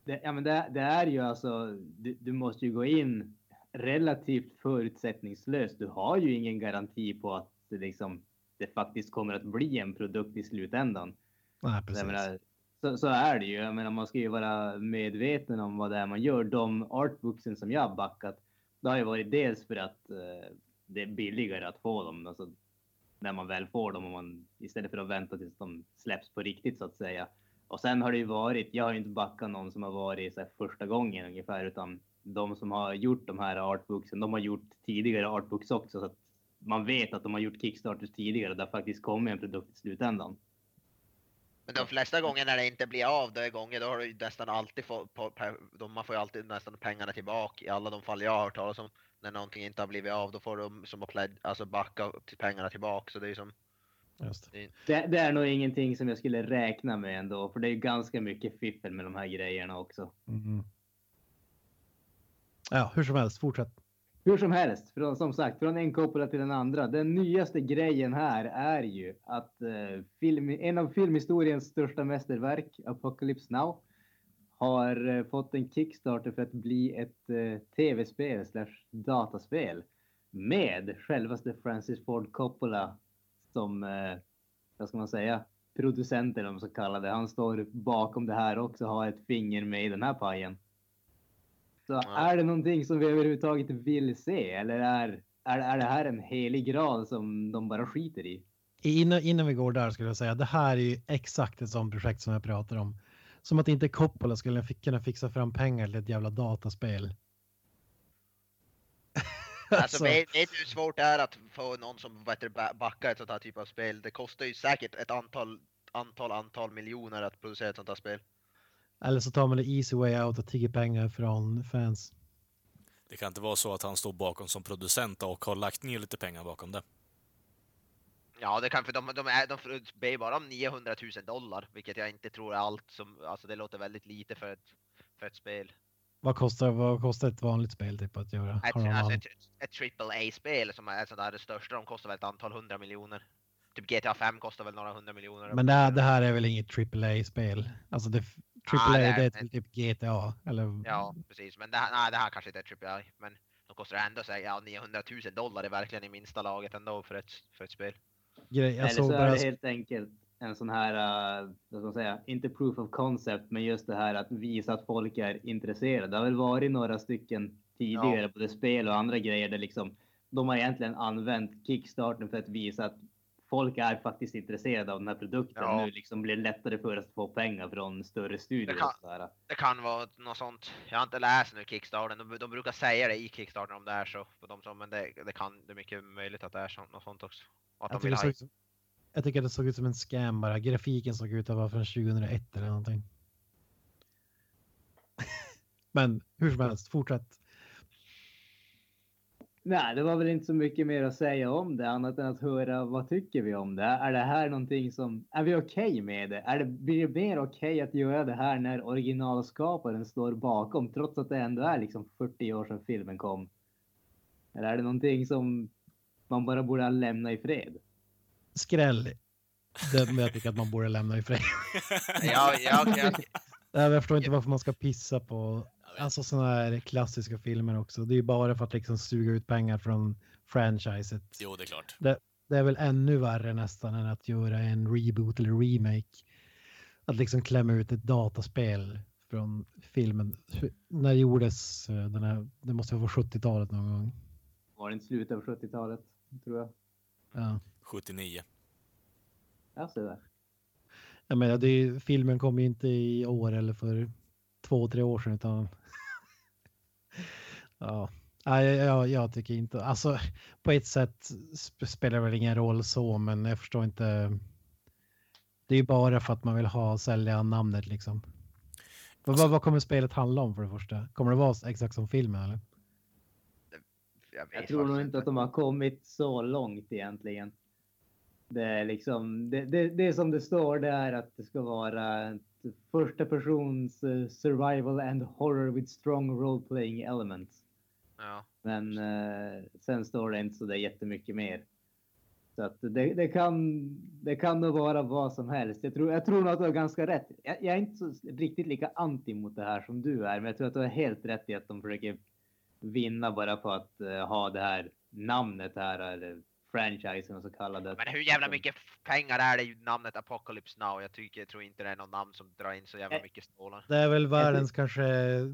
Det, ja, men det, det är ju alltså, du, du måste ju gå in relativt förutsättningslöst. Du har ju ingen garanti på att det, liksom, det faktiskt kommer att bli en produkt i slutändan.
Nej, precis.
menar, så, så är det ju. Jag menar, man ska ju vara medveten om vad det är man gör. De artbooksen som jag har backat, det har ju varit dels för att eh, det är billigare att få dem. Alltså, när man väl får dem, om man, istället för att vänta tills de släpps på riktigt så att säga. Och sen har det ju varit, jag har ju inte backat någon som har varit så här, första gången ungefär, utan de som har gjort de här artbooksen, de har gjort tidigare artbooks också. Så att man vet att de har gjort Kickstarters tidigare och det har faktiskt kommit en produkt i slutändan.
Men de flesta gånger när det inte blir av, det gånger, då har du ju nästan alltid fått, de, man får ju alltid nästan pengarna tillbaka i alla de fall jag har hört talas om. När någonting inte har blivit av, då får de som har pläd, alltså backa till pengarna tillbaka. Så det är som,
Just.
det,
Det, det är nog ingenting som jag skulle räkna med ändå, för det är ju ganska mycket fiffel med de här grejerna också.
Mm. Ja, hur som helst, fortsätt.
Hur som helst, från, som sagt, från en koppla till den andra. Den nyaste grejen här är ju att eh, film, en av filmhistoriens största mästerverk, Apocalypse Now, har eh, fått en Kickstarter för att bli ett eh, tv-spel slash dataspel med självaste Francis Ford Coppola som, eh, vad ska man säga, producent eller vad man ska kalla det. Han står bakom det här också, har ett finger med i den här pajen. Så
Ja.
är det någonting som vi överhuvudtaget vill se eller är, är, är det här en helig grad som de bara skiter i?
Innan, innan vi går där skulle jag säga, det här är ju exakt ett sånt projekt som jag pratar om. Som att inte Coppola skulle kunna fixa fram pengar till ett jävla dataspel. [LAUGHS]
alltså, vet, vet du hur svårt det är att få någon som backar ett sånt här typ av spel? Det kostar ju säkert ett antal, antal, antal miljoner att producera ett sånt här spel.
Eller så tar man det easy way out och tigger pengar från fans.
det kan inte vara så att han står bakom som producent och har lagt ner lite pengar bakom det.
Ja, det kan för de, de, är, de ber bara om 900 000 dollar, vilket jag inte tror är allt som, alltså det låter väldigt lite för ett, för ett spel.
Vad kostar, vad kostar ett vanligt spel typ att göra?
Ett, alltså
allt?
ett, ett AAA-spel som är sådär det största, de kostar väl ett antal hundra miljoner. Typ GTA 5 kostar väl några hundra miljoner.
Men det här, det här är väl inget AAA-spel? Alltså det, AAA
Ah, det
det
är-
är väl typ GTA? Eller?
Ja, precis. Men det här, nej, det här kanske inte är AAA. Men de kostar ändå så här, ja, 900 000 dollar är verkligen i minsta laget ändå för ett, för ett spel.
Grej, jag
Eller
såg
så är
bara...
det helt enkelt en sån här, uh, vad ska man säga, inte proof of concept, men just det här att visa att folk är intresserade. Det har väl varit några stycken tidigare,
Ja.
både spel och andra grejer, där liksom de har egentligen använt Kickstarten för att visa att folk är faktiskt intresserade av den här produkten.
Ja.
Nu liksom blir det lättare för oss att få pengar från större studior.
kan-
och sådär.
Det kan vara något sånt. Jag har inte läst nu Kickstarter. De, de brukar säga det i Kickstarter om det är så. För de som, men det, det, kan, det är mycket möjligt att det är så, något sånt också. Att
Jag
de
tycker, det såg, ut som- jag tycker det såg ut som en scam bara. Grafiken såg ut att vara från 2001 eller någonting. [LAUGHS] Men hur som helst, fortsätt.
Nej, det var väl inte så mycket mer att säga om det annat än att höra vad tycker vi om det? Är det här någonting som, är vi okej med det? Är det, blir det mer okej att göra det här när originalskaparen står bakom trots att det ändå är liksom 40 år sedan filmen kom? Eller är det någonting som man bara borde lämna i fred?
Skräll. Det jag tycker att man borde lämna ifrån. [LAUGHS]
Ja, ja, ja,
Nej, Jag förstår inte varför man ska pissa på alltså sådana här klassiska filmer också. Det är ju bara för att liksom suga ut pengar från franchiset.
Jo, det är klart.
Det är väl ännu värre nästan än att göra en reboot eller remake. Att liksom klämma ut ett dataspel från filmen. Hur- När gjordes eh, den här? Det måste vara på 70-talet någon gång.
Var det inte slutet av 70-talet? Tror jag.
Ja.
79.
Jag ser det.
Jag menar, det filmen kom ju inte i år eller för två, tre år sedan utan. Ja, Nej, jag, jag, jag tycker inte, alltså på ett sätt sp- spelar det väl ingen roll så, men jag förstår inte. Det är ju bara för att man vill ha sälja namnet liksom. Vad,
Alltså-
vad, vad kommer spelet handla om för det första? Kommer det vara exakt som filmen eller?
jag, vet
Jag tror nog inte att de har kommit så långt egentligen. Det är liksom, det, det, det som det står där att det ska vara första persons eh, survival and horror with strong role playing elements.
Ja.
Men eh, sen står det inte så där jättemycket mer. Så att det, det, kan, det kan nog vara vad som helst. Jag tror, jag tror nog att du har ganska rätt. Jag, jag är inte så, riktigt lika anti mot det här som du är, men jag tror att du har helt rätt i att de försöker vinna bara på att eh, ha det här namnet här, eller franchisen och så kallade.
Men hur jävla mycket pengar är det i namnet Apocalypse Now? Jag tycker, jag tror inte det är något namn som drar in så jävla
Eh,
mycket stålar.
Det är väl världens kanske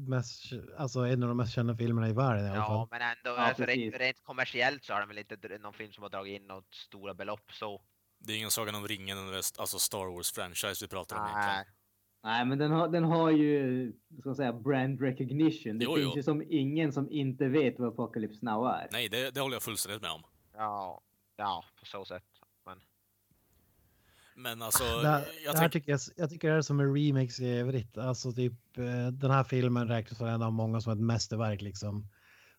mest, alltså en av de mest kända filmerna i världen i alla
Ja,
fall.
men ändå,
Ja,
alltså, rent, rent kommersiellt så har de väl inte någon film som har dragit in något stora belopp så.
Det är ingen Sagan om ringen, alltså Star Wars-franchise vi pratar om egentligen.
Nej.
Nej, men den har, den har ju, ska säga, brand recognition. Det
Jo,
finns
jo.
ju som ingen som inte vet vad Apocalypse Now är.
Nej, det, det håller jag fullständigt med om.
Ja, ja, på så sätt. Men
Men alltså,
Det här,
jag
det här
tänk,
tycker jag, jag tycker det är som en remix i övrigt. Alltså typ eh, den här filmen räknas av en av många som ett mästerverk liksom.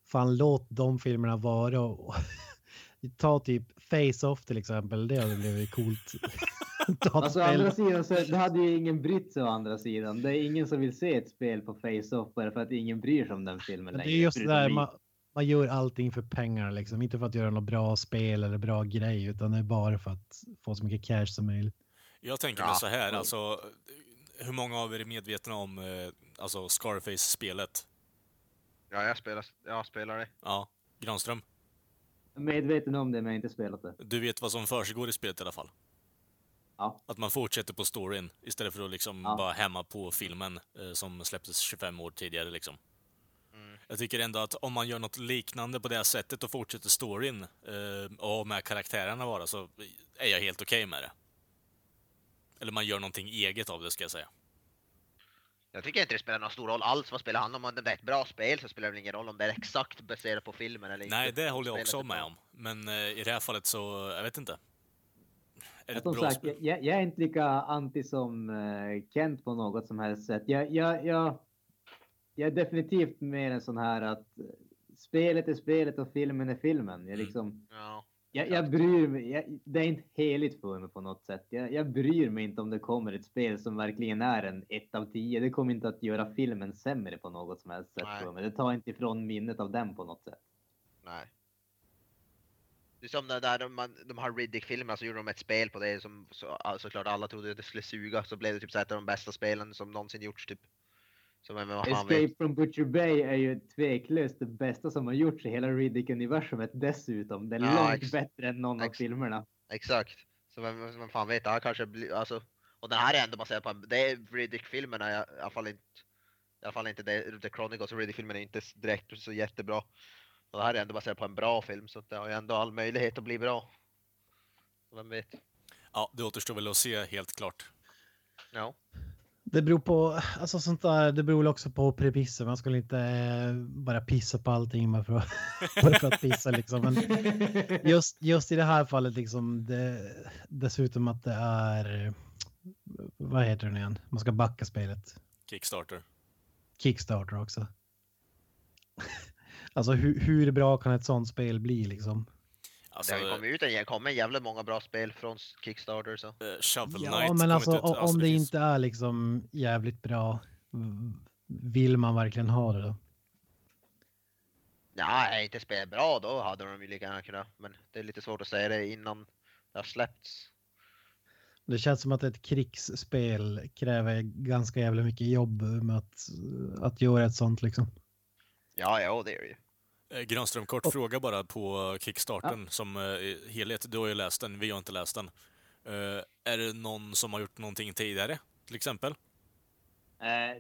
Fan låt de filmerna vara. Och, [LAUGHS] ta typ Face-Off till exempel. Det hade blivit coolt. [LAUGHS]
Alltså andra sidan så det hade ju ingen brytt sig å andra sidan. Det är ingen som vill se ett spel på Face-Off bara för att ingen bryr sig om den filmen
Men det
längre.
är just det där man, man gör allting för pengar liksom. Inte för att göra något bra spel eller bra grej utan det är bara för att få så mycket cash som möjligt.
jag tänker
Ja.
mig så här, alltså, hur många av er är medvetna om eh, alltså Scarface-spelet?
ja, jag spelar, jag spelar det.
Ja, Granström,
Jag är medveten om det men inte spelat det.
du vet vad som försiggår i spelet i alla fall?
Ja.
Att man fortsätter på storyn istället för att liksom
Ja.
bara hämma på filmen eh, som släpptes 25 år tidigare liksom. Jag tycker ändå att om man gör något liknande på det här sättet och fortsätter storyn eh, och med karaktärerna bara så är jag helt okej med det. Eller man gör någonting eget av det ska jag säga.
Jag tycker inte det spelar någon stor roll alls vad spelet handlar om. Om det är ett bra spel så spelar det ingen roll om det är exakt baserat på filmen eller
Nej,
inte.
det håller jag också med om. Men eh, i det här fallet så, jag vet inte. Är det ett
Som
bra
sagt,
spel?
jag, jag är inte lika anti som eh, Kent på något som helst sätt. Jag, jag, jag, jag är definitivt mer en sån här att spelet är spelet och filmen är filmen. Jag,
Mm.
liksom,
Ja.
jag, jag bryr mig. Jag, det är inte heligt för mig på något sätt. Jag, jag bryr mig inte om det kommer ett spel som verkligen är en 1 av 10. Det kommer inte att göra filmen sämre på något som helst sätt
Nej.
för mig. Det tar inte ifrån minnet av den på något sätt.
Nej. Det är som där de, man, de har Riddick-filmerna så gjorde de ett spel på det som så, såklart alla trodde att det skulle suga. Så blev det typ så här ett av de bästa spelen som någonsin gjorts typ.
Escape from Butcher Bay är ju tveklöst det bästa som har gjorts i hela Riddick-universumet dessutom. Det är
Ja,
långt bättre än någon av filmerna.
Exakt. Så vem, vem fan vet, det här kanske blir, alltså. Och den här är ändå baserad på, det är Riddick-filmerna i i alla fall inte. I alla fall inte det, The Chronicles och Riddick-filmen är inte direkt så jättebra. Och det här är ändå baserat på en bra film så att det har ju ändå all möjlighet att bli bra. Så Vem vet.
Ja, det återstår väl att se helt klart.
Ja.
Det beror på, alltså sånt där, det beror också på premisser. Man skulle inte eh, bara pissa på allting bara för att, [LAUGHS] bara för att pissa liksom. Men just, just i det här fallet liksom, det, dessutom att det är, vad heter den igen? Man ska backa spelet.
Kickstarter.
Kickstarter också. [LAUGHS] Alltså hur, hur bra kan ett sånt spel bli liksom?
Alltså,
det har ju kommit ut en, det kommer jävligt många bra spel från Kickstarter så.
eh, Shovel
Ja,
Knight
men
kom
alltså
ut.
om det
finns-
inte är liksom jävligt bra, vill man verkligen ha det då?
Ja, är inte spelet bra då hade de ju lika gärna kunnat. Men det är lite svårt att säga det innan det har släppts.
Det känns som att ett krigsspel kräver ganska jävla mycket jobb med att, att göra ett sånt liksom.
Ja, ja det är det ju.
Eh, Granström, kort
Och-
fråga bara på Kickstarten som eh, helhet. Du har ju läst den, vi har inte läst den. Eh, är det någon som har gjort någonting tidigare, till exempel?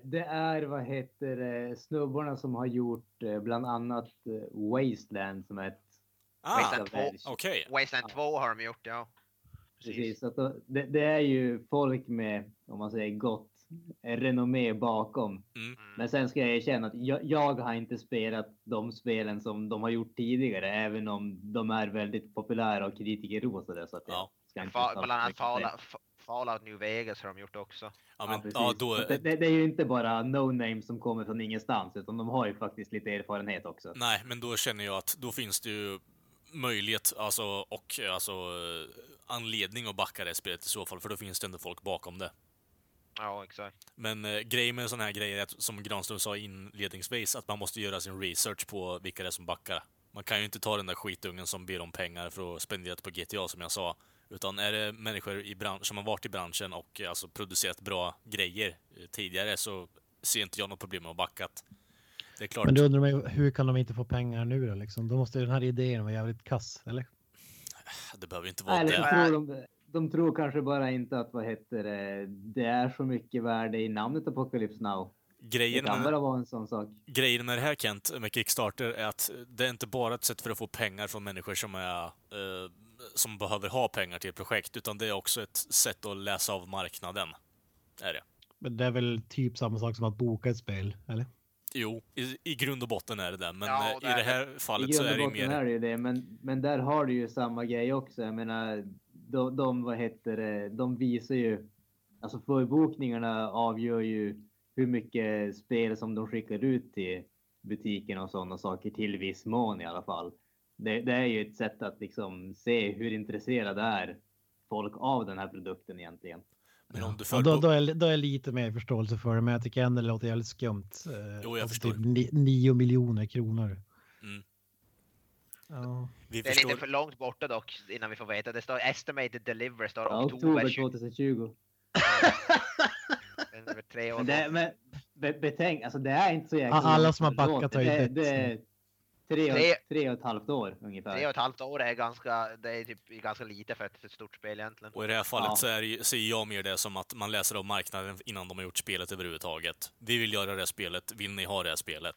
Det är vad heter det, snubbarna som har gjort bland annat Wasteland som är ett
Ah,
Wasteland två.
världs-
okej.
Wasteland 2 har de gjort, ja.
Precis, så att det, det är ju folk med, om man säger gott renommé bakom.
Mm.
Men sen ska jag erkänna att jag, jag har inte spelat de spelen som de har gjort tidigare, även om de är väldigt populära och kritiker rosade. Så att jag
Ja.
ska
Fa- Bland annat. Fallout, Fa- Fallout New Vegas har de gjort också.
Ja,
Ja,
men,
precis.
ja, då,
Så att det, det, är ju inte bara no-name som kommer från ingenstans, utan de har ju faktiskt lite erfarenhet också.
nej, men då känner jag att då finns det ju möjlighet alltså, och alltså, anledning att backa det spelet i så fall, för då finns det ändå folk bakom det.
Ja, exakt.
Men eh, grejen med sådana här grejer är att, som Granström sa inledningsvis, att man måste göra sin research på vilka det är som backar. Man kan ju inte ta den där skitungen som ber om pengar för att spendera det på GTA, som jag sa. Utan är det människor i bransch, som har varit i branschen och eh, alltså producerat bra grejer eh, tidigare så ser inte jag något problem med att backat. Det är klart.
Men då undrar ju, hur kan de inte få pengar nu då liksom? Då måste ju den här idén vara jävligt kass, eller?
Det behöver inte vara
så
det.
tror de, de tror kanske bara inte att vad heter det, det är så mycket värde i namnet Apocalypse Now. Det
Grejen
kan
med,
bara vara en sån sak.
grejen med det här Kent, med Kickstarter, är att det är inte bara ett sätt för att få pengar från människor som är eh, som behöver ha pengar till ett projekt, utan det är också ett sätt att läsa av marknaden. Är det.
Men det är väl typ samma sak som att boka ett spel, eller?
Jo, i, i grund och botten är det det, men
Ja,
eh,
det
i
är
det
det.
här
I
fallet så
grund
är
och
det ju
botten
mer...
är det ju det, men, men där har du ju samma grej också. Jag menar, de, de vad heter det, de visar ju, alltså förbokningarna avgör ju hur mycket spel som de skickar ut till butiken och sådana saker till viss mån i alla fall. Det, det är ju ett sätt att liksom se hur intresserade är folk av den här produkten egentligen.
Men om du
Ja, då, då, är, då är lite mer förståelse för det, men jag tycker ändå det låter jävligt skumt. Eh,
Jo, jag
alltså
förstår.
Typ ni, nio miljoner kronor. Ja.
vi
Det är
förstår...
lite för långt borta dock innan vi får veta. Det står estimated delivery, står
Ja,
oktober
oktober
20.
2020.
Över tre år.
Men, det, men be, betänk, alltså det är inte så jäkla
Alla som har backat har ju
det,
dött
det är tre,
Tre-
och, tre och ett halvt år ungefär.
Tre och ett halvt år är ganska, det är typ ganska lite för ett, ett stort spel egentligen.
Och i det här fallet
Ja.
så är ser jag mer det som att man läser av marknaden innan de har gjort spelet överhuvudtaget. Vi vill göra det här spelet, vill ni ha det här spelet?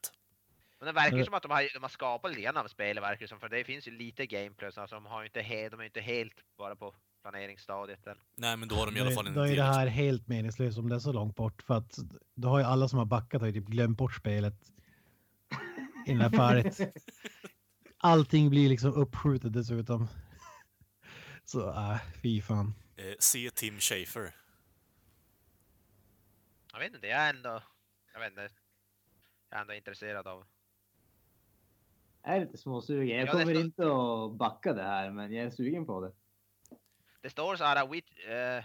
Men det verkar som att de har, de har skapat lite grann av spelet verkar som, för det finns ju lite gameplay, så alltså de har ju inte, he, de är ju inte helt bara på planeringsstadiet än.
Nej, men då har de i alla fall
är,
en
då är det här helt meningslöst om det är så långt bort. För att då har ju alla som har backat har ju typ glömt bort spelet. [LAUGHS] I det här fallet. Allting blir liksom uppskjutet dessutom. Så äh, fy fan.
Eh, se Tim Schafer.
Jag vet inte, jag är ändå, jag vet inte, jag är ändå intresserad av.
Jag är lite småsugen. Jag
Ja, det
kommer
står-
inte att backa det här, men jag är sugen på det.
Det står så här, we, uh,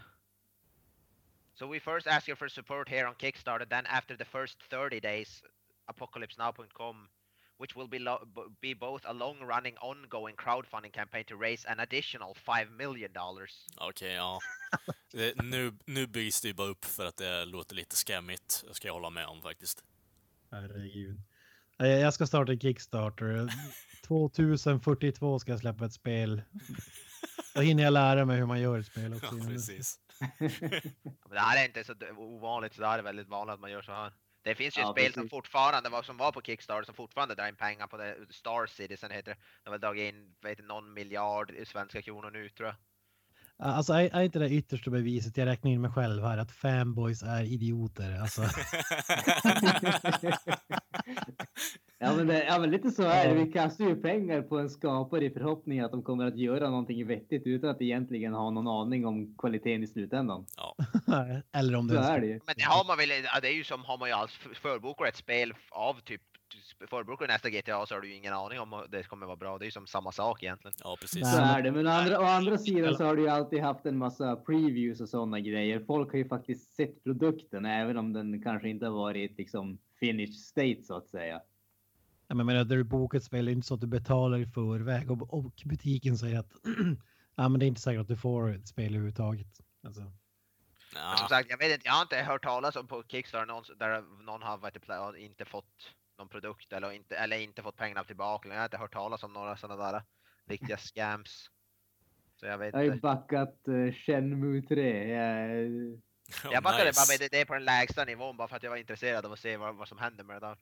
so we first ask you for support here on Kickstarter, then after the first 30 days, apocalypsenow.com, which will be, be both a long-running ongoing crowdfunding campaign to raise an additional 5 million dollars.
Okej, ja. Eh, nu, nu byggs det ju bara upp för att det låter lite skämmigt. Det ska jag hålla med om faktiskt.
Herregud. Jag ska starta en Kickstarter. [LAUGHS] 2042 ska jag släppa ett spel. Då hinner jag lära mig hur man gör ett spel
Ja,
också.
precis. [LAUGHS]
Men det här är inte så ovanligt, så det här är väldigt vanligt att man gör så här. Det finns ju
Ja,
spel som
precis.
fortfarande var, som var på Kickstarter som fortfarande drar in pengar på det. Star Citizen heter det. De har dragit in, vet någon miljard i svenska kronor nu tror jag.
Alltså är, är inte det yttersta beviset, jag räknar in mig själv här, att fanboys är idioter. Alltså, [LAUGHS]
Ja men, det, ja, men lite så är det. Vi kastar ju pengar på en skapare i förhoppning att de kommer att göra någonting vettigt utan att egentligen ha någon aning om kvaliteten i slutändan.
Ja. [LAUGHS]
eller om det
Så är det ju.
Men det har man väl, det är ju som har man ju alls förbokar ett spel av typ förbokar nästa GTA så har du ju ingen aning om det kommer vara bra. Det är ju som samma sak egentligen.
ja, precis.
Nej,
Så
men-
är det. Men å andra, å andra sidan så har du ju alltid haft en massa previews och sådana grejer. Folk har ju faktiskt sett produkten även om den kanske inte har varit liksom finished state så att säga.
Ja, men jag menar, när du bokar ett spel, det är inte så att du betalar i förväg och, och butiken säger att [CLEARS THROAT] ja, men det är inte säkert att du får ett spel överhuvudtaget. Alltså,
Men som
Ja,
sagt, jag vet inte, jag har inte hört talas om på Kickstarter någon, där någon har varit, pla- inte fått någon produkt eller inte, eller inte fått pengarna tillbaka. Jag har inte hört talas om några sådana där riktiga scams. Så jag vet
Jag har ju backat uh, Shenmue 3. [LAUGHS] Jag,
Jag backade
nice.
bara med det på den lägsta nivån bara för att jag var intresserad av att se vad, vad som händer med det där.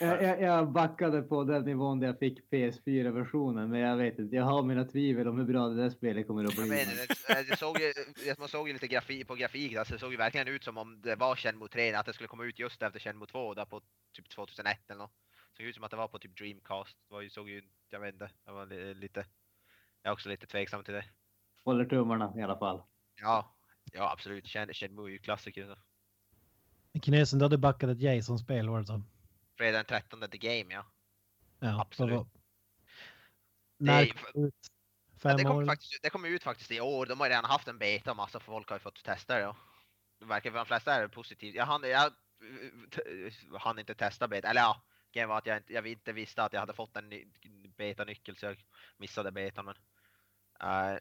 Jag, jag, jag backade på den nivån där jag fick PS4-versionen. Men jag vet inte, jag har mina tvivel om hur bra det där spelet kommer att
Jag
bli.
vet, inte, det, det såg ju, det- man såg ju lite grafik på grafik, alltså det såg ju verkligen ut som om det var Shenmue 3, att det skulle komma ut just efter Shenmue 2 där på typ 2001 eller något. Såg ut som att det var på typ Dreamcast. Det var ju, såg ju, jag vet inte, jag var li- lite, jag är också lite tveksam till det.
Håller tummarna i alla fall.
Ja, ja absolut, Shen, Shenmue är ju klassiker. Så.
Kinesen, du hade backat ett Jason-spel var det så?
Fredag den 13 The Game ja.
Ja,
Absolut.
vad-
Det
ut?
ja
Fem
det, kommer faktiskt, det kommer ut faktiskt i år, de har redan haft en beta och massa folk har ju fått testa det. Ja. det verkar för de flesta är positivt. Jag hann, jag hann inte testa beta, eller ja, grejen var att jag inte, jag inte visste att jag hade fått en ny beta-nyckel så jag missade betan men. Uh,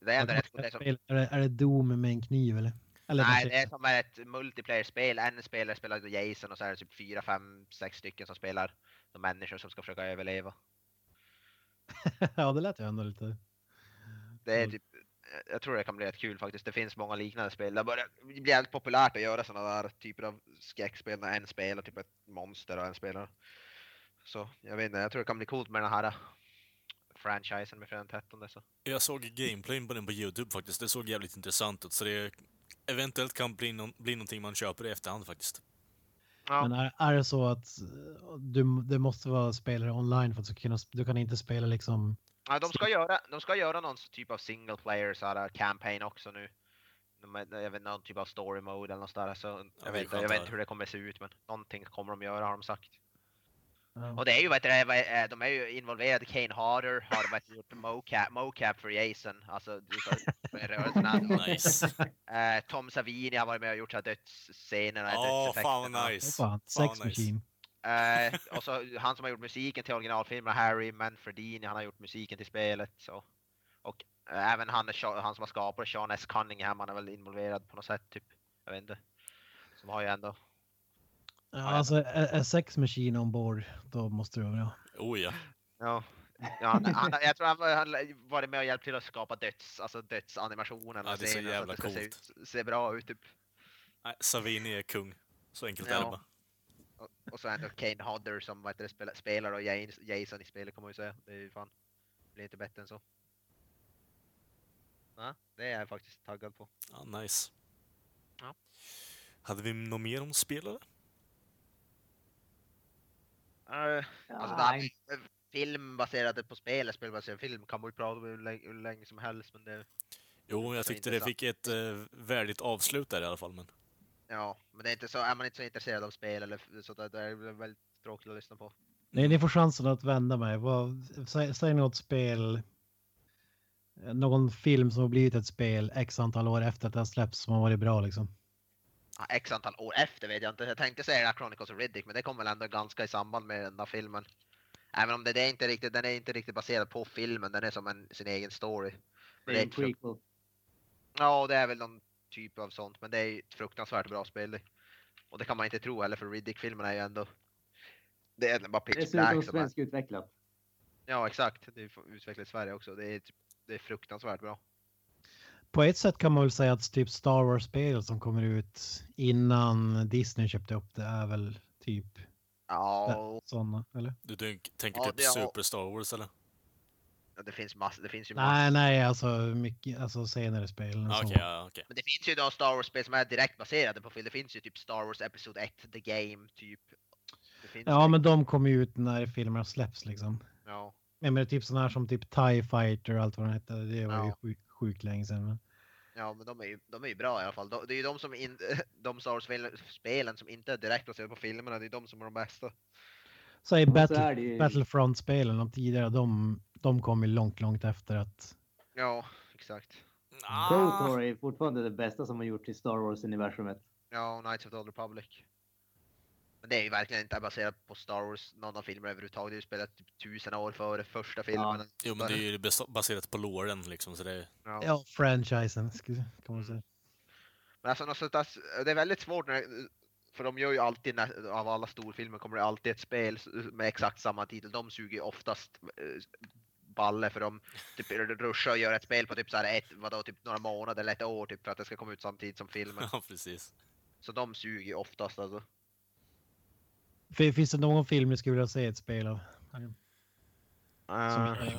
det är ändå rätt coolt. Är
det, är det Doom med en kniv eller? Eller
Nej, det är som är ett multiplayer-spel. En spelare spelar Jason och så är det typ fyra, fem, sex stycken som spelar de människor som ska försöka överleva. [LAUGHS]
ja, det lät ju ändå lite.
Det är typ, jag tror det kan bli rätt kul faktiskt. Det finns många liknande spel. Det börjar bli jävligt populärt att göra sådana där typer av skräckspel när en spelar typ ett monster och en spelar. Så jag vet inte, jag tror det kan bli coolt med den här franchisen med Fredag den 13. Så.
Jag såg gameplayn på den på Youtube faktiskt. Det såg jävligt intressant ut, så det eventuellt kan bli, någon, bli någonting man köper i efterhand faktiskt.
Ja,
Men är, är det så att eh, du, det måste vara spelare online för att du, kunna, du kan inte spela liksom...
ja, de, ska göra, de ska göra någon typ av single player så här, campaign också nu. Jag vet någon typ av story mode eller något sådär. Så jag, vet, jag vet inte hur det kommer se ut men någonting kommer de göra har de sagt.
Ja.
Och det är ju, vet du, är- de är ju involverade, Kane Harder har vet, gjort mocap, mocap för Jason, alltså du sa- för rörelserna. [LAUGHS]
Nice.
Eh, Tom Savini har varit med och gjort så här dödsscenerna,
Ja, fan
dödseffekterna.
vad
Åh,
nice.
fan,
Fan,
Sex
nice.
Machine.
Eh, och så han som har gjort musiken till originalfilmerna, Harry Manfredini, han har gjort musiken till spelet. Så. Och eh, även han, han som har skapat Sean S. Cunningham, han är väl involverad på något sätt, typ. Jag vet inte. Som har ju ändå...
Ja, alltså är, är Sex Machine ombord, då måste det vara bra.
Oh ja.
Ja. Ja, han, han, jag tror han, var- han varit med och hjälpt till att skapa döds, alltså dödsanimationen.
Ja,
och
det är så jävla
att det ska
coolt.
Se, ut- se bra ut typ.
Nej, Savini är kung. Så enkelt
Ja.
är det bara.
Och, och så ändå Kane Hodder som vad heter det, spelar, spelar och Jason, Jason i spelet kommer man ju säga. Det är ju fan, det blir inte bättre än så. Ja, det är jag faktiskt taggad på.
Ja, nice.
Ja.
Hade vi något mer om spel
alltså det här film baserade på spel, eller spelbaserad film kan man ju prata om hur länge, hur länge som helst men det,
Jo, jag tyckte det fick ett uh, värdigt avslut där i alla fall. Men...
ja, men det är inte så, är man inte så intresserad av spel eller så det är väl väldigt tråkigt att lyssna på.
Nej, ni får chansen att vända mig. Vad, säg, säg något spel, någon film som har blivit ett spel x antal år efter att det har släppts som har varit bra liksom.
X antal år efter vet jag inte. Jag tänkte säga Chronicles of Riddick, men det kom väl ändå ganska i samband med den där filmen. Även om det, det är inte riktigt, den är inte riktigt baserad på filmen, den är som en, sin egen story.
Det är
Det är
en prequel.
Ja, det är väl någon typ av sånt, men det är ett fruktansvärt bra spel. Och det kan man inte tro heller, för Riddick-filmen är ju ändå... Det är bara pitch
Dessutom
black som är...
svensk utvecklat.
Ja, exakt. Det är utvecklat i Sverige också. Det är, det är fruktansvärt bra.
På ett sätt kan man väl säga att typ Star Wars-spel som kommer ut innan Disney köpte upp det är väl typ
Ja,
sådana, eller?
Du tänk, tänker
Ja,
typ
det har-
Super Star Wars eller?
och det finns massor, det finns ju
Nej,
massor.
nej, alltså mycket, alltså senare spel.
Ah. Okej, ja, okej.
Men det finns ju då Star Wars-spel som är direkt baserade på film. Det finns ju typ Star Wars Episod 1, The Game, typ. Det finns
Ja,
ju-
men de kommer ju ut när filmerna släpps liksom.
Ja.
Men det är typ sådana här som typ TIE Fighter och allt vad den hette. Det var ju
Ja.
sjukt, sjukt länge sedan. Men...
Ja, men de är ju, de är ju bra i alla fall. De, det är ju de som in, [LAUGHS] de Star Wars-spelen som inte är direkt baserade på filmerna, det är de som är de bästa.
Så i Battle,
ju-
Battlefront-spelen, de tidigare, de, de kom ju långt, långt efter att...
Ja, exakt.
Ah,
KOTOR är fortfarande det bästa som har gjorts i Star Wars-universumet.
Ja, och Knights of the Old Republic. Men det är ju verkligen inte baserat på Star Wars, någon av filmerna överhuvudtaget. Det är ju spelat typ tusen år före första filmen.
jo, men det är ju bas- baserat på låren liksom, så det är...
Ja.
Ja, franchisen, kan man säga.
Men alltså, något sånt där, det är väldigt svårt när, för de gör ju alltid, när, av alla storfilmer kommer det alltid ett spel med exakt samma titel. De suger oftast eh, balle för de typ ruschar och gör ett spel på typ så här ett, vadå, typ några månader eller ett år typ för att det ska komma ut samtidigt som filmen. [LAUGHS]
Ja, precis.
Så de suger ju oftast alltså.
Fin- Finns det någon film ni skulle vilja se ett spel av? Som
Uh,
inte-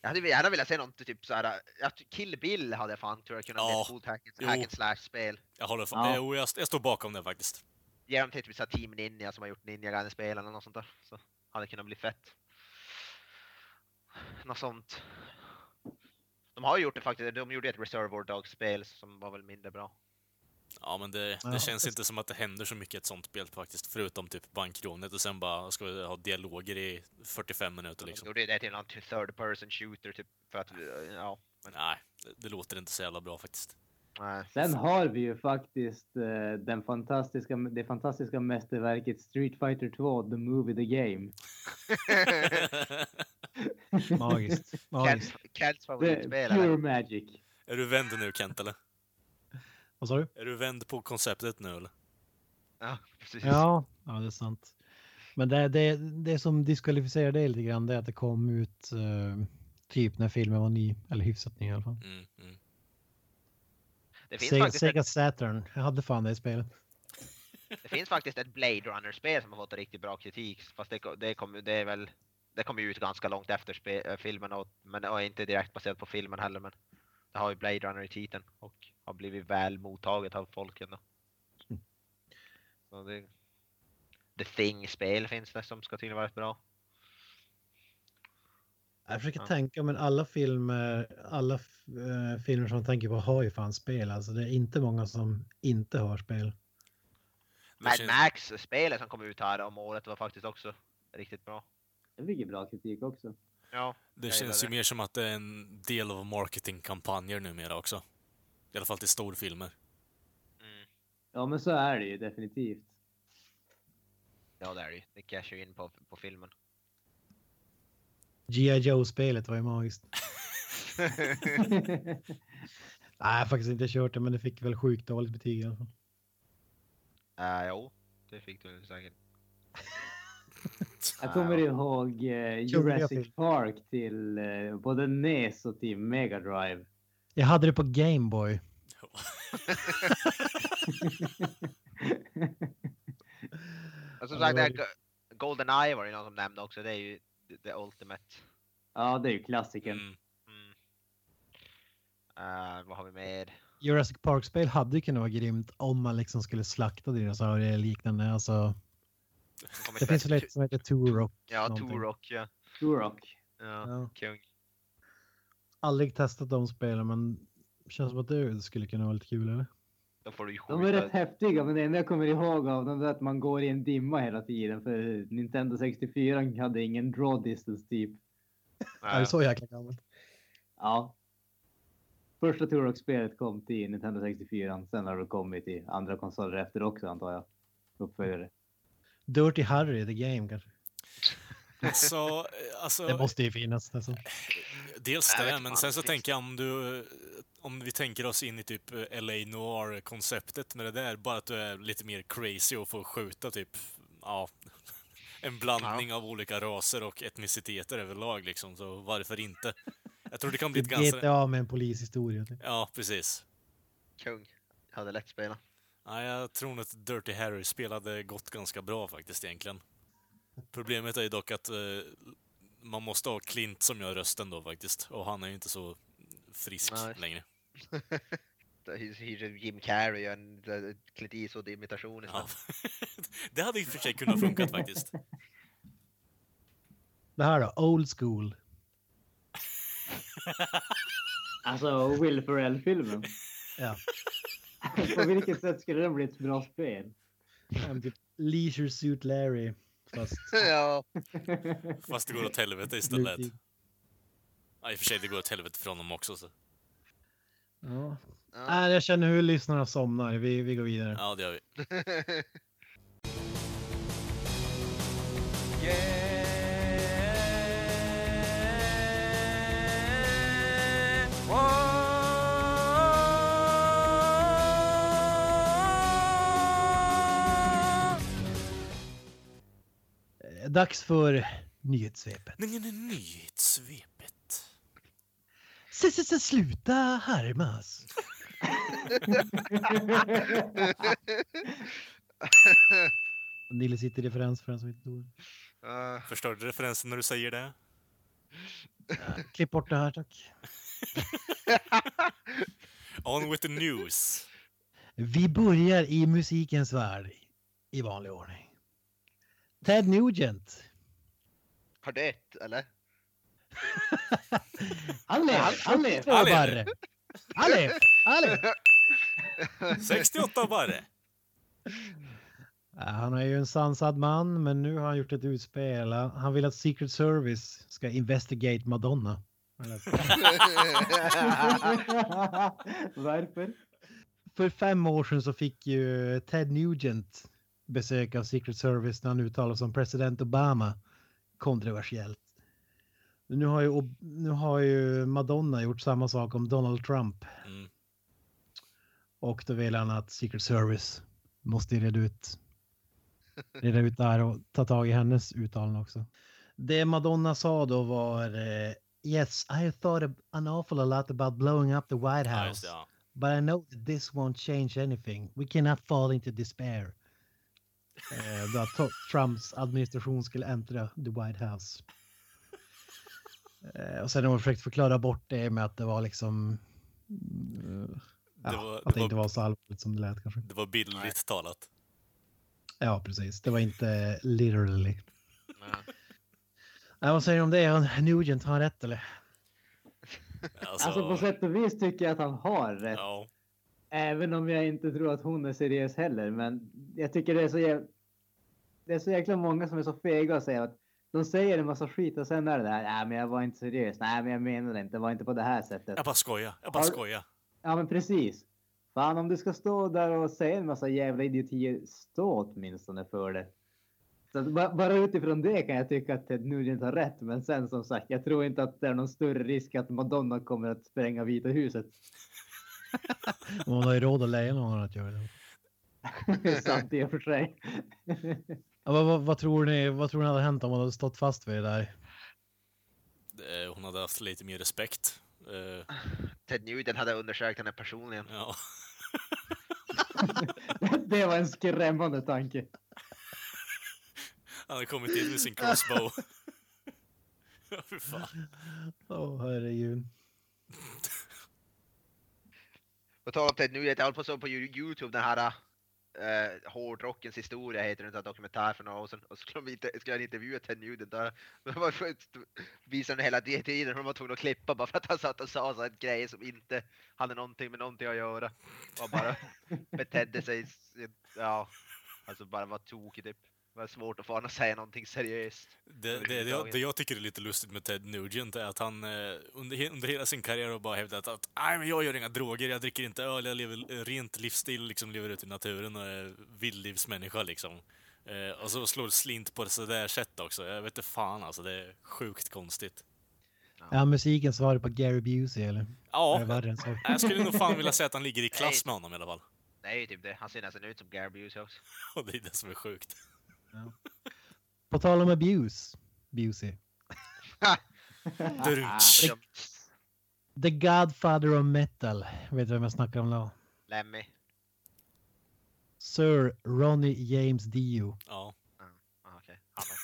jag hade gärna velat se något typ så här, jag ty- Kill Bill hade jag fan tror jag kunnat bli
Ja,
ett coolt hack, hack and slash spel.
Jag håller fan...
Ja.
Jo, jag, jag står bakom det faktiskt.
Ge dem till typ så här Team Ninja som har gjort Ninja Gaiden-spel eller något sånt där. Så hade det kunnat bli fett. Något sånt. De har ju gjort det faktiskt, de gjorde ett Reserve War Dogs-spel som var väl mindre bra.
Ja, men det,
Ja,
det känns inte som att det händer så mycket i ett sånt spel faktiskt. Förutom typ bankrånet och sen bara ska vi ha dialoger i 45 minuter liksom.
gjorde det till någon third person shooter typ för att, ja. Men,
Nej, det, det låter inte så jävla bra faktiskt.
Nej.
Sen har vi ju faktiskt eh, den fantastiska, det fantastiska mästerverket Street Fighter 2, The Movie, The Game. [LAUGHS]
Magiskt. Magiskt.
Kents
Det,
favoritspel
pure magic.
är du vänd nu Kent eller?
Vad sa du?
Är du vänd på konceptet nu eller?
Ja, precis.
Ja, ja det är sant. Men det, det, det som diskvalificerar det lite grann det är att det kom ut eh, typ när filmen var ny, eller hyfsat ny i alla fall.
Mm, mm.
Det finns,
Sega,
faktiskt
Sega
ett,
Saturn, jag hade fan det i spelet.
det finns faktiskt ett Blade Runner-spel som har fått riktigt bra kritik. Fast det, det, kom, det är väl... Det kom ju ut ganska långt efter spe, äh, filmen och, men, och inte direkt baserat på filmen heller men det har ju Blade Runner i titeln och har blivit väl mottaget av folken då.
Mm.
Så det, The Thing-spel finns det som ska tydligen vara bra.
Jag försöker
Ja.
tänka, men alla filmer, alla eh, filmer som man tänker på har ju fan spel. Alltså det är inte många som inte har spel.
Mad
känns-
Max-spelet som kom ut här om året var faktiskt också riktigt bra.
Det fick ju bra kritik också.
Ja,
Det
Jag
känns ju
det.
mer som att det är en del av marketingkampanjer numera också. I alla fall till storfilmer.
mm.
Ja, men så är det ju definitivt.
ja det är det ju. Det cashar ju in på, på filmen.
G.I. Joe-spelet var ju magiskt. [LAUGHS] [LAUGHS] Nej, jag har faktiskt inte kört det, men det fick väl sjukt dåligt betyg i alla fall.
Uh, jo, det fick du säkert. [LAUGHS]
Jag kommer ihåg eh, Jurassic. Park till eh, både NES och till Mega Drive.
Jag hade det på Game Boy. [LAUGHS]
Och som sagt,
det
Go- Golden Eye var det någon som nämnde också. Det är ju the- ultimate.
ja, det är ju klassikern.
Mm.
Mm. Eh, vad har vi mer?
Jurassic Park-spel hade ju kunnat vara grymt om man liksom skulle slakta dinosaurier eller liknande. Alltså, det finns väl ett som heter Turok.
Ja. Turok ja.
Turok.
ja.
Ja.
Kung.
Aldrig testat de spelen, men känns som att det skulle kunna vara lite kul, eller?
Då får du ju
De är rätt häftiga, men det enda jag kommer ihåg av dem är att man går i en dimma hela tiden. För Nintendo 64 hade ingen draw distance typ.
Ja, det är så jäkla gammalt.
Ja. Första Turok-spelet kom till Nintendo 64. Sen har det kommit till andra konsoler efter också antar jag. Uppföljare.
Dirty Harry, the game kanske. [LAUGHS]
Så, eh, alltså,
Det måste ju finnas. Alltså.
dels
Jag
det, men sen så tänker jag om du... Om vi tänker oss in i typ eh, LA Noir-konceptet med det där, bara att du är lite mer crazy och får skjuta typ, ja, [LAUGHS] en blandning av olika raser och etniciteter överlag liksom, så varför inte? Jag tror det kan bli ett
Typ
ganska...
GTA med en polishistoria. Typ.
Ja, precis.
Kung. Hade lätt spela.
Ja, jag tror nog att Dirty Harry spelade gått ganska bra faktiskt egentligen. Problemet är ju dock att eh, man måste ha Clint som gör rösten då faktiskt. Och han är ju inte så frisk
Nej.
längre. [LAUGHS]
Jim Carrey och en eh, Clint Eastwood-imitation
Ja. [LAUGHS] det hade i och för sig kunnat funkat faktiskt. [LAUGHS]
Det här då, Old School.
Alltså Will Ferrell-filmen.
Ja.
På vilket sätt skulle den bli ett bra spel?
Typ Leisure Suit Larry. Fast [LAUGHS]
ja.
Fast det går åt helvete istället. Ja, i och för sig, det går åt helvete för honom också. Så.
Ja.
Ja.
Nej, jag känner hur lyssnarna somnar. Vi, vi går vidare.
Ja, det gör vi. [LAUGHS]
Dags för nyhetssvepet.
Nej, nej, nej, Nyhetssvepet.
S- s- s- Sluta härmas. [LAUGHS] Nille sitter i referens för den som inte tror.
Ja.
Förstörde referensen när du säger det?
Klipp bort det här tack. [LAUGHS]
On with the news.
Vi börjar i musikens värld i vanlig ordning. Ted Nugent.
Har dött, eller? [LAUGHS]
Han lever, han lever.
Två
Han lever.
barre. Han lever, han lever.
68 bara.
Ja, Han är ju en sansad man, men nu har han gjort ett utspel. Han vill att Secret Service ska investigate Madonna. [LAUGHS]
Varför?
för fem år sedan så fick ju Ted Nugent besök av Secret Service när han uttalade sig om president Obama. Kontroversiellt. Nu har, ju, nu har ju Madonna gjort samma sak om Donald Trump.
Mm.
Och då vill han att Secret Service måste reda ut, reda ut det här och ta tag i hennes uttalande också. Det Madonna sa då var eh, Yes, I have thought an awful lot about blowing up the White House.
det, ja.
But I know that this won't change anything. We cannot fall into despair. Eh, att Trumps administration skulle äntra the White House. Eh, och sen har de försökt förklara bort det med att det var liksom... mm,
Det var-
att
det
det inte
var-
var så allvarligt som det lät kanske.
Det var bildligt talat.
Ja, precis. Det var inte literally.
Nej.
Nej, vad säger du om det? Nugent, har han rätt eller?
Alltså,
Alltså på sätt och vis tycker jag att han har rätt.
ja.
Även om jag inte tror att hon är seriös heller. Men jag tycker det är så jävla... Det är så jäkla många som är så fega och säger att de säger en massa skit och sen är det där. Nej, men jag var inte seriös. Nej, men jag menade inte. Det var inte på det här sättet.
Jag bara skojar. Jag bara skojar.
Ja, men precis. Fan, om du ska stå där och säga en massa jävla idiotier, stå åtminstone för det. Så bara utifrån det kan jag tycka att Ted Nugent har rätt. Men sen som sagt, jag tror inte att det är någon större risk att Madonna kommer att spränga Vita huset.
Hon har ju råd att leja någon att göra det.
Sant i och för sig.
Ja, vad, vad, vad, tror ni, vad tror ni hade hänt om hon hade stått fast vid det där?
Eh, Hon hade haft lite mer respekt. Eh,
Ted Nugent hade undersökt henne personligen.
Ja. [LAUGHS]
det var en skrämmande tanke.
Han hade kommit in med sin crossbow. Ja, fy fan.
Åh, herregud. [LAUGHS]
På tal om Ted Nugent, jag höll på att se på Yo- Youtube den här uh, Hårdrockens historia heter den, en dokumentär för några år sedan. Och så skulle de inte, skulle han intervjua Ted Nugent där. Men visade den hela tiden, de var tvungna att klippa bara för att han satt och sa så här grejer som inte hade någonting med någonting att göra. Och bara [LAUGHS] betedde sig, ja, alltså bara var tokig typ. Det var svårt att få honom att säga någonting seriöst.
Det, det, det, jag, det jag tycker är lite lustigt med Ted Nugent är att han eh, under, under hela sin karriär har bara hävdat att Nej, men jag gör inga droger, jag dricker inte öl, jag lever eh, rent livsstil, liksom lever ute i naturen och är vildlivsmänniska liksom. Eh, och så slår slint på det sådär sätt också. Jag vet inte fan alltså, det är sjukt konstigt.
Ja, musiken svarar på Gary Busey eller? Är
Ja, jag skulle nog fan vilja säga att han ligger i [LAUGHS] klass med honom i alla fall.
Det är ju typ det, han ser nästan ut som Gary Busey också. [LAUGHS]
Och det är det som är sjukt.
På tal om abuse, Busey. [LAUGHS]
Som
The Godfather of Metal. Vet du vem jag snackar om då?
Lemmy.
Sir Ronnie James Dio.
Ja.
Ah, okej. Han då. [LAUGHS]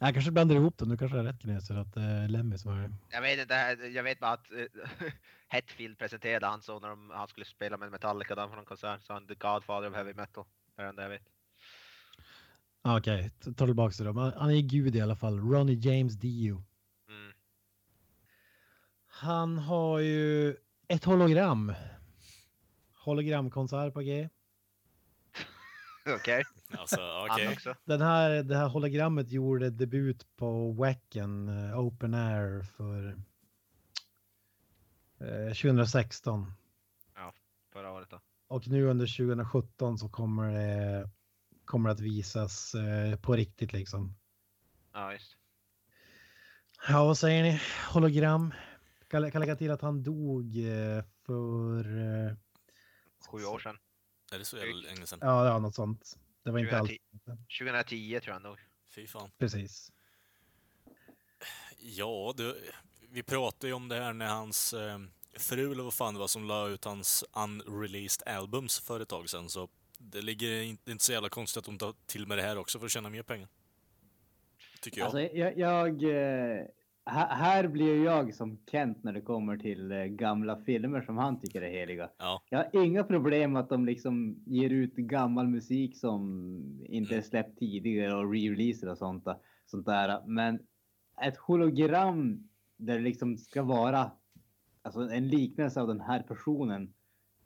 Jag kanske blandar ihop dem, du kanske har rätt Kineser, att det är Lemmy som är det.
Jag vet inte, jag vet bara att uh, [LAUGHS] Hetfield presenterade han så när de, han skulle spela med Metallica där på någon konsert, så han the Godfather of Heavy Metal. Det är det enda jag vet.
Okej, ta ta tillbaka det då. Han är gud i alla fall. Ronnie James Dio.
Mm.
Han har ju ett hologram. Hologramkonsert på G. [LAUGHS]
Okej,
Alltså,
han
okej.
också.
Den här, det här hologrammet gjorde debut på Wacken eh, Open Air för eh, 2016.
Förra året då.
Och nu under 2017 så kommer det, kommer det att visas eh, på riktigt liksom.
Ja, just.
Ja, vad säger ni? Hologram. Kan, kan lägga till att han dog eh, för... Eh,
Sju år sedan.
Är det så jävla länge sedan?
ja, ja, något sånt. Det var inte alls
2010. 2010 tror jag nog.
Fy fan.
precis.
Ja, du, vi pratade ju om det här när hans fru, eller vad fan det var, som la ut hans unreleased albums för ett tag sedan. Så det ligger inte, inte så jävla konstigt att de tar till med det här också för att tjäna mer pengar. Tycker jag.
Alltså, jag, jag eh, här, blir jag som Kent när det kommer till eh, gamla filmer som han tycker är heliga.
Ja.
Jag har inga problem att de liksom ger ut gammal musik som inte är släppt tidigare och re-releaser och sånt, sånt där. Men ett hologram där det liksom ska vara alltså en liknelse av den här personen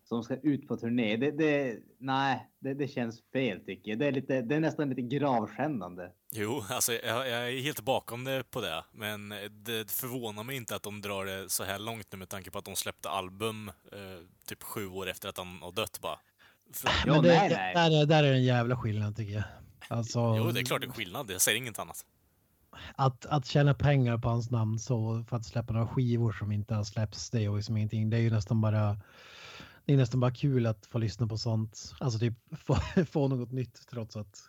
som ska ut på turné. Det, det, nej, det, det känns fel tycker jag. Det är, lite, det är nästan lite gravskändande.
Jo, alltså jag, jag är helt bakom det på det, men det förvånar mig inte att de drar det så här långt nu med tanke på att de släppte album eh, typ sju år efter att han har dött bara. För,
Ja,
Men det,
nej, nej.
Där, är, där är en jävla skillnad tycker jag. Alltså,
jo, det är klart det är skillnad, jag säger inget annat.
Att, att tjäna pengar på hans namn så för att släppa några skivor som inte har släppts, det är ju liksom ingenting. Det är ju nästan bara det är nästan bara kul att få lyssna på sånt. Alltså typ [LAUGHS] få, få något nytt trots att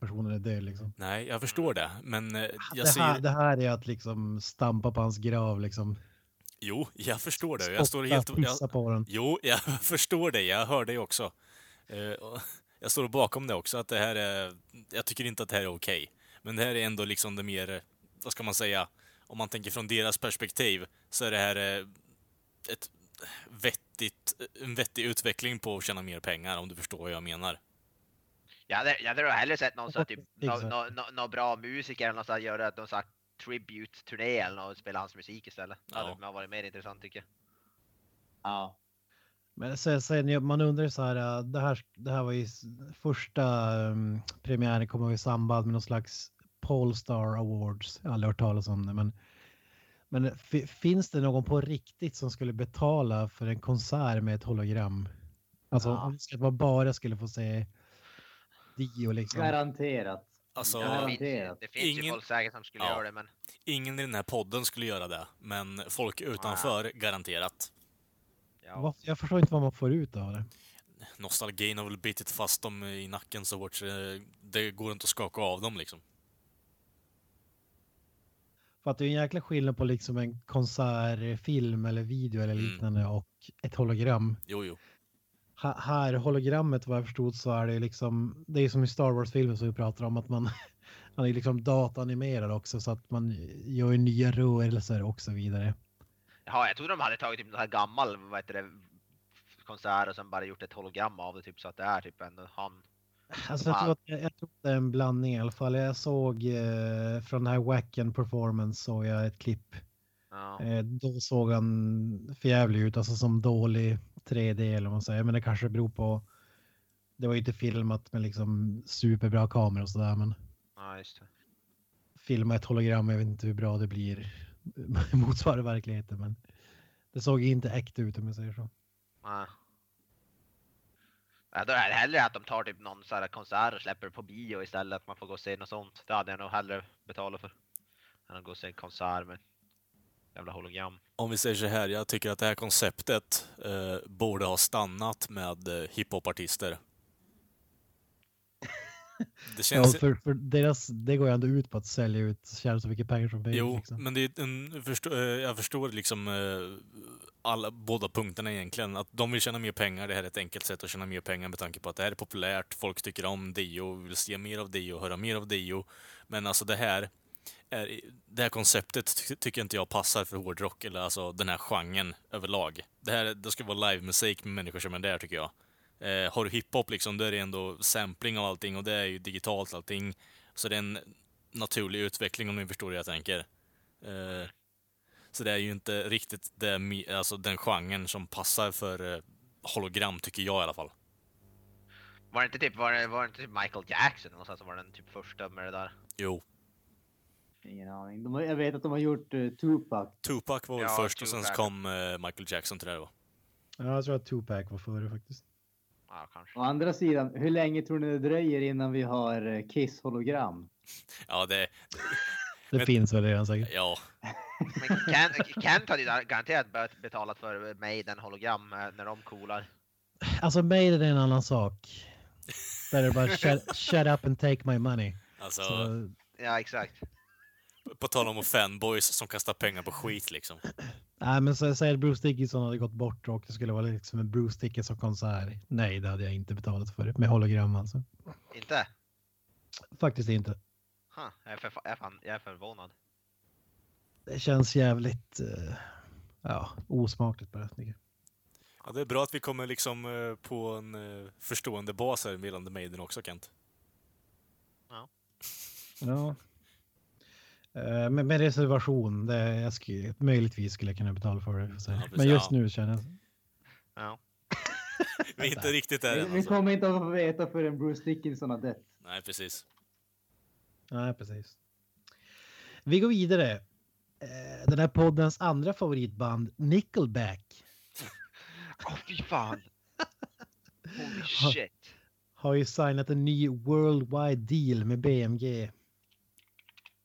personen är död liksom.
Nej, jag förstår det, men eh, jag
Det här,
ser...
det här är att liksom stampa på hans grav liksom.
Jo, jag förstår det. Jag står helt... Jag,
på den.
jo, [LAUGHS] jag förstår det. Jag hör dig också. Eh, jag står bakom det också, att det här är... Jag tycker inte att det här är okej. Men det här är ändå liksom det mer, vad ska man säga, om man tänker från deras perspektiv, så är det här eh, ett vettigt, en vettig utveckling på att tjäna mer pengar, om du förstår vad jag menar.
Jag hade, jag hade nog hellre sett någon här typ, [LAUGHS] nå
Exakt.
nå nå nå bra musiker eller något sånt, göra någon sån här tribute-turné eller något, och spela hans musik istället. Det hade
Ja.
varit mer intressant tycker jag.
Ja.
Men sen, man undrar ju så här, äh, det här, det här var ju första um, premiären kommer i samband med någon slags Polestar Awards. Jag har aldrig hört talas om det, men, men fi- finns det någon på riktigt som skulle betala för en konsert med ett hologram? Alltså
Ja.
om det skulle- man bara skulle få se Dio liksom.
Garanterat.
Alltså,
Ja, det finns,
Garanterat.
det finns ju
Ingen-
folk säkert som skulle
Ja.
göra det men
ingen i den här podden skulle göra det, men folk utanför, garanterat.
ja.
Jag förstår inte vad man får ut av det.
Nostalgin har väl bitit fast dem i nacken så hårt så det går inte att skaka av dem liksom.
För att det är en jäkla skillnad på liksom en konsertfilm eller video eller
Mm.
liknande och ett hologram.
Jo, jo.
Ha- här hologrammet vad jag förstod så är det liksom, det är som i Star Wars-filmen som vi pratar om att man, [LAUGHS] man är liksom dataanimerad också så att man gör nya rörelser och så vidare.
Jaha, jag trodde de hade tagit typ någon här gammal, vad heter det, konsert och sen bara gjort ett hologram av det typ så att det är typ en han.
Alltså jag, tror att, jag, tror att det är en blandning i alla fall. Jag såg eh, från den här Wacken performance såg jag ett klipp.
Ja.
Eh, då såg han förjävlig ut, alltså som dålig 3D eller vad man säger. Men det kanske beror på, det var ju inte filmat med liksom superbra kameror och sådär men
ja,
filma ett hologram, jag vet inte hur bra det blir [LAUGHS] motsvarar verkligheten men det såg inte äkta ut om jag säger så.
Ja. Jag hade hellre att de tar typ någon så här konsert och släpper på bio istället, att man får gå och se något sånt. Det hade jag nog hellre betalat för. Än att gå och se en konsert med jävla hologram.
Om vi säger så här, jag tycker att det här konceptet eh, borde ha stannat med eh, hiphopartister. Det
Ja,
känns...
för, för deras, det går ju ändå ut på att sälja ut, tjäna så mycket pengar som möjligt.
Jo,
liksom.
men det är en, förstå, eh, jag förstår liksom eh, alla, båda punkterna egentligen. Att de vill tjäna mer pengar, det här är ett enkelt sätt att tjäna mer pengar med tanke på att det här är populärt, folk tycker om Dio, vill se mer av Dio, höra mer av Dio. Men alltså det här, är, det här konceptet ty tycker inte jag passar för hårdrock, eller alltså den här genren överlag. Det här det ska vara livemusik med människor som är där tycker jag. Eh, har du hiphop liksom, då är det ändå sampling av allting och det är ju digitalt allting. Så det är en naturlig utveckling om ni förstår hur jag tänker. Eh, så det är ju inte riktigt det, alltså den genren som passar för eh, hologram, tycker jag i alla fall.
Var det inte typ, var det, var det inte typ Michael Jackson någonstans som var den typ första med det där?
Jo.
Ingen aning. De jag vet att de har gjort uh, Tupac.
Tupac var väl
Ja,
först och sen
Tupac.
kom eh, Michael Jackson till det va?
Ja, jag tror att Tupac var före faktiskt.
Ja, kanske.
Å andra sidan, hur länge tror ni det dröjer innan vi har eh, Kiss-hologram?
Ja, det...
Det
Men-
finns väl redan säkert.
Ja. [LAUGHS]
Men Kent, Kent hade ju garanterat börjat betalat för Maiden hologram eh, när de coolar.
Alltså Maiden är en annan sak. Där är det bara shut, shut up and take my money.
Alltså,
Så,
Ja, exakt.
På tal om fanboys som kastar pengar på skit liksom.
nej, men så säger Bruce Dickinson hade gått bort och det skulle vara liksom en Bruce Dickinson-konsert. Nej, det hade jag inte betalat för. Med hologram alltså.
Inte?
Faktiskt inte.
Huh, jag, är för, jag, är fan, jag är förvånad.
Det känns jävligt eh, ja, osmakligt bara. jag.
Ja, det är bra att vi kommer liksom eh, på en eh, förstående bas här gällande Maiden också, Kent.
Ja. Eh, Men med reservation, det jag skulle, möjligtvis skulle jag kunna betala för det.
Ja.
Men just nu känner jag...
Ja. [LAUGHS]
Vi är inte riktigt där
Vi,
än
vi
alltså.
kommer inte att få veta förrän Bruce Dickinson har dött.
Nej, precis.
Nej, precis. Vi går vidare. Eh, Den här poddens andra favoritband, Nickelback, [LAUGHS]
Åh fy fan! [LAUGHS] Holy shit!
har ju signat en ny worldwide deal med BMG.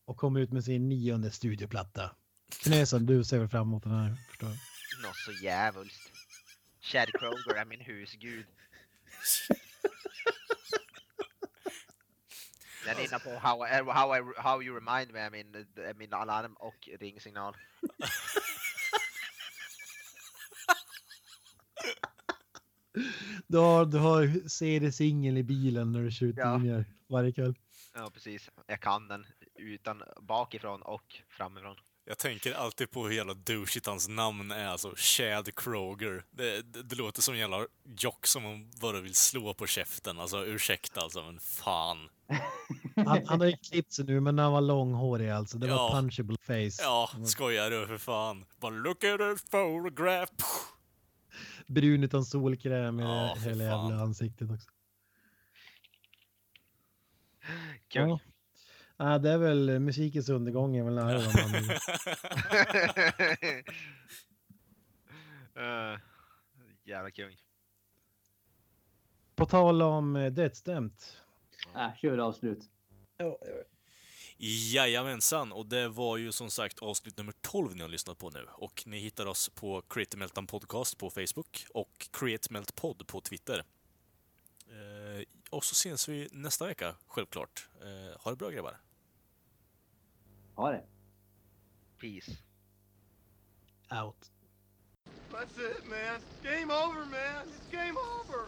Och kommer ut med sin nionde studioplatta. Knösen, du ser väl fram emot den här, förstår jag.
Nå så djävulskt. Chad Kroger är min husgud. [LAUGHS] Den är inne på how, I- how, I, how you remind me, är min, är min alarm och ringsignal.
Du har, du har CD-singel i bilen när du kör ut
Ja.
tidningar varje kväll.
Ja precis, jag kan den utan bakifrån och framifrån.
Jag tänker alltid på hur jävla douchigt hans namn är, alltså Chad Kroger. Det, det, det låter som en jävla jock som man bara vill slå på käften. Alltså ursäkta alltså, men fan. [LAUGHS]
Han, han har ju klippt sig nu, men när han var långhårig alltså. Det var
Ja.
punchable face.
Ja, skojar du för fan. Bara look at this photograph.
Brun utan solkräm i
Ja,
hela jävla ansiktet också.
Kung.
Ja. Ja, det är väl musikens undergång är väl nära
uh, [LAUGHS] jävla kung.
På tal om eh, dödsdömt.
Äh, kör avslut.
Jajamensan, och det var ju som sagt avsnitt nummer 12 ni har lyssnat på nu. Och ni hittar oss på Create Meltdown Podcast på Facebook och Create Melt Pod på Twitter. Och så ses vi nästa vecka, självklart. Eh, ha det bra grabbar.
Ha det.
Peace.
Out.
That's it, man. Game over, man. It's game over.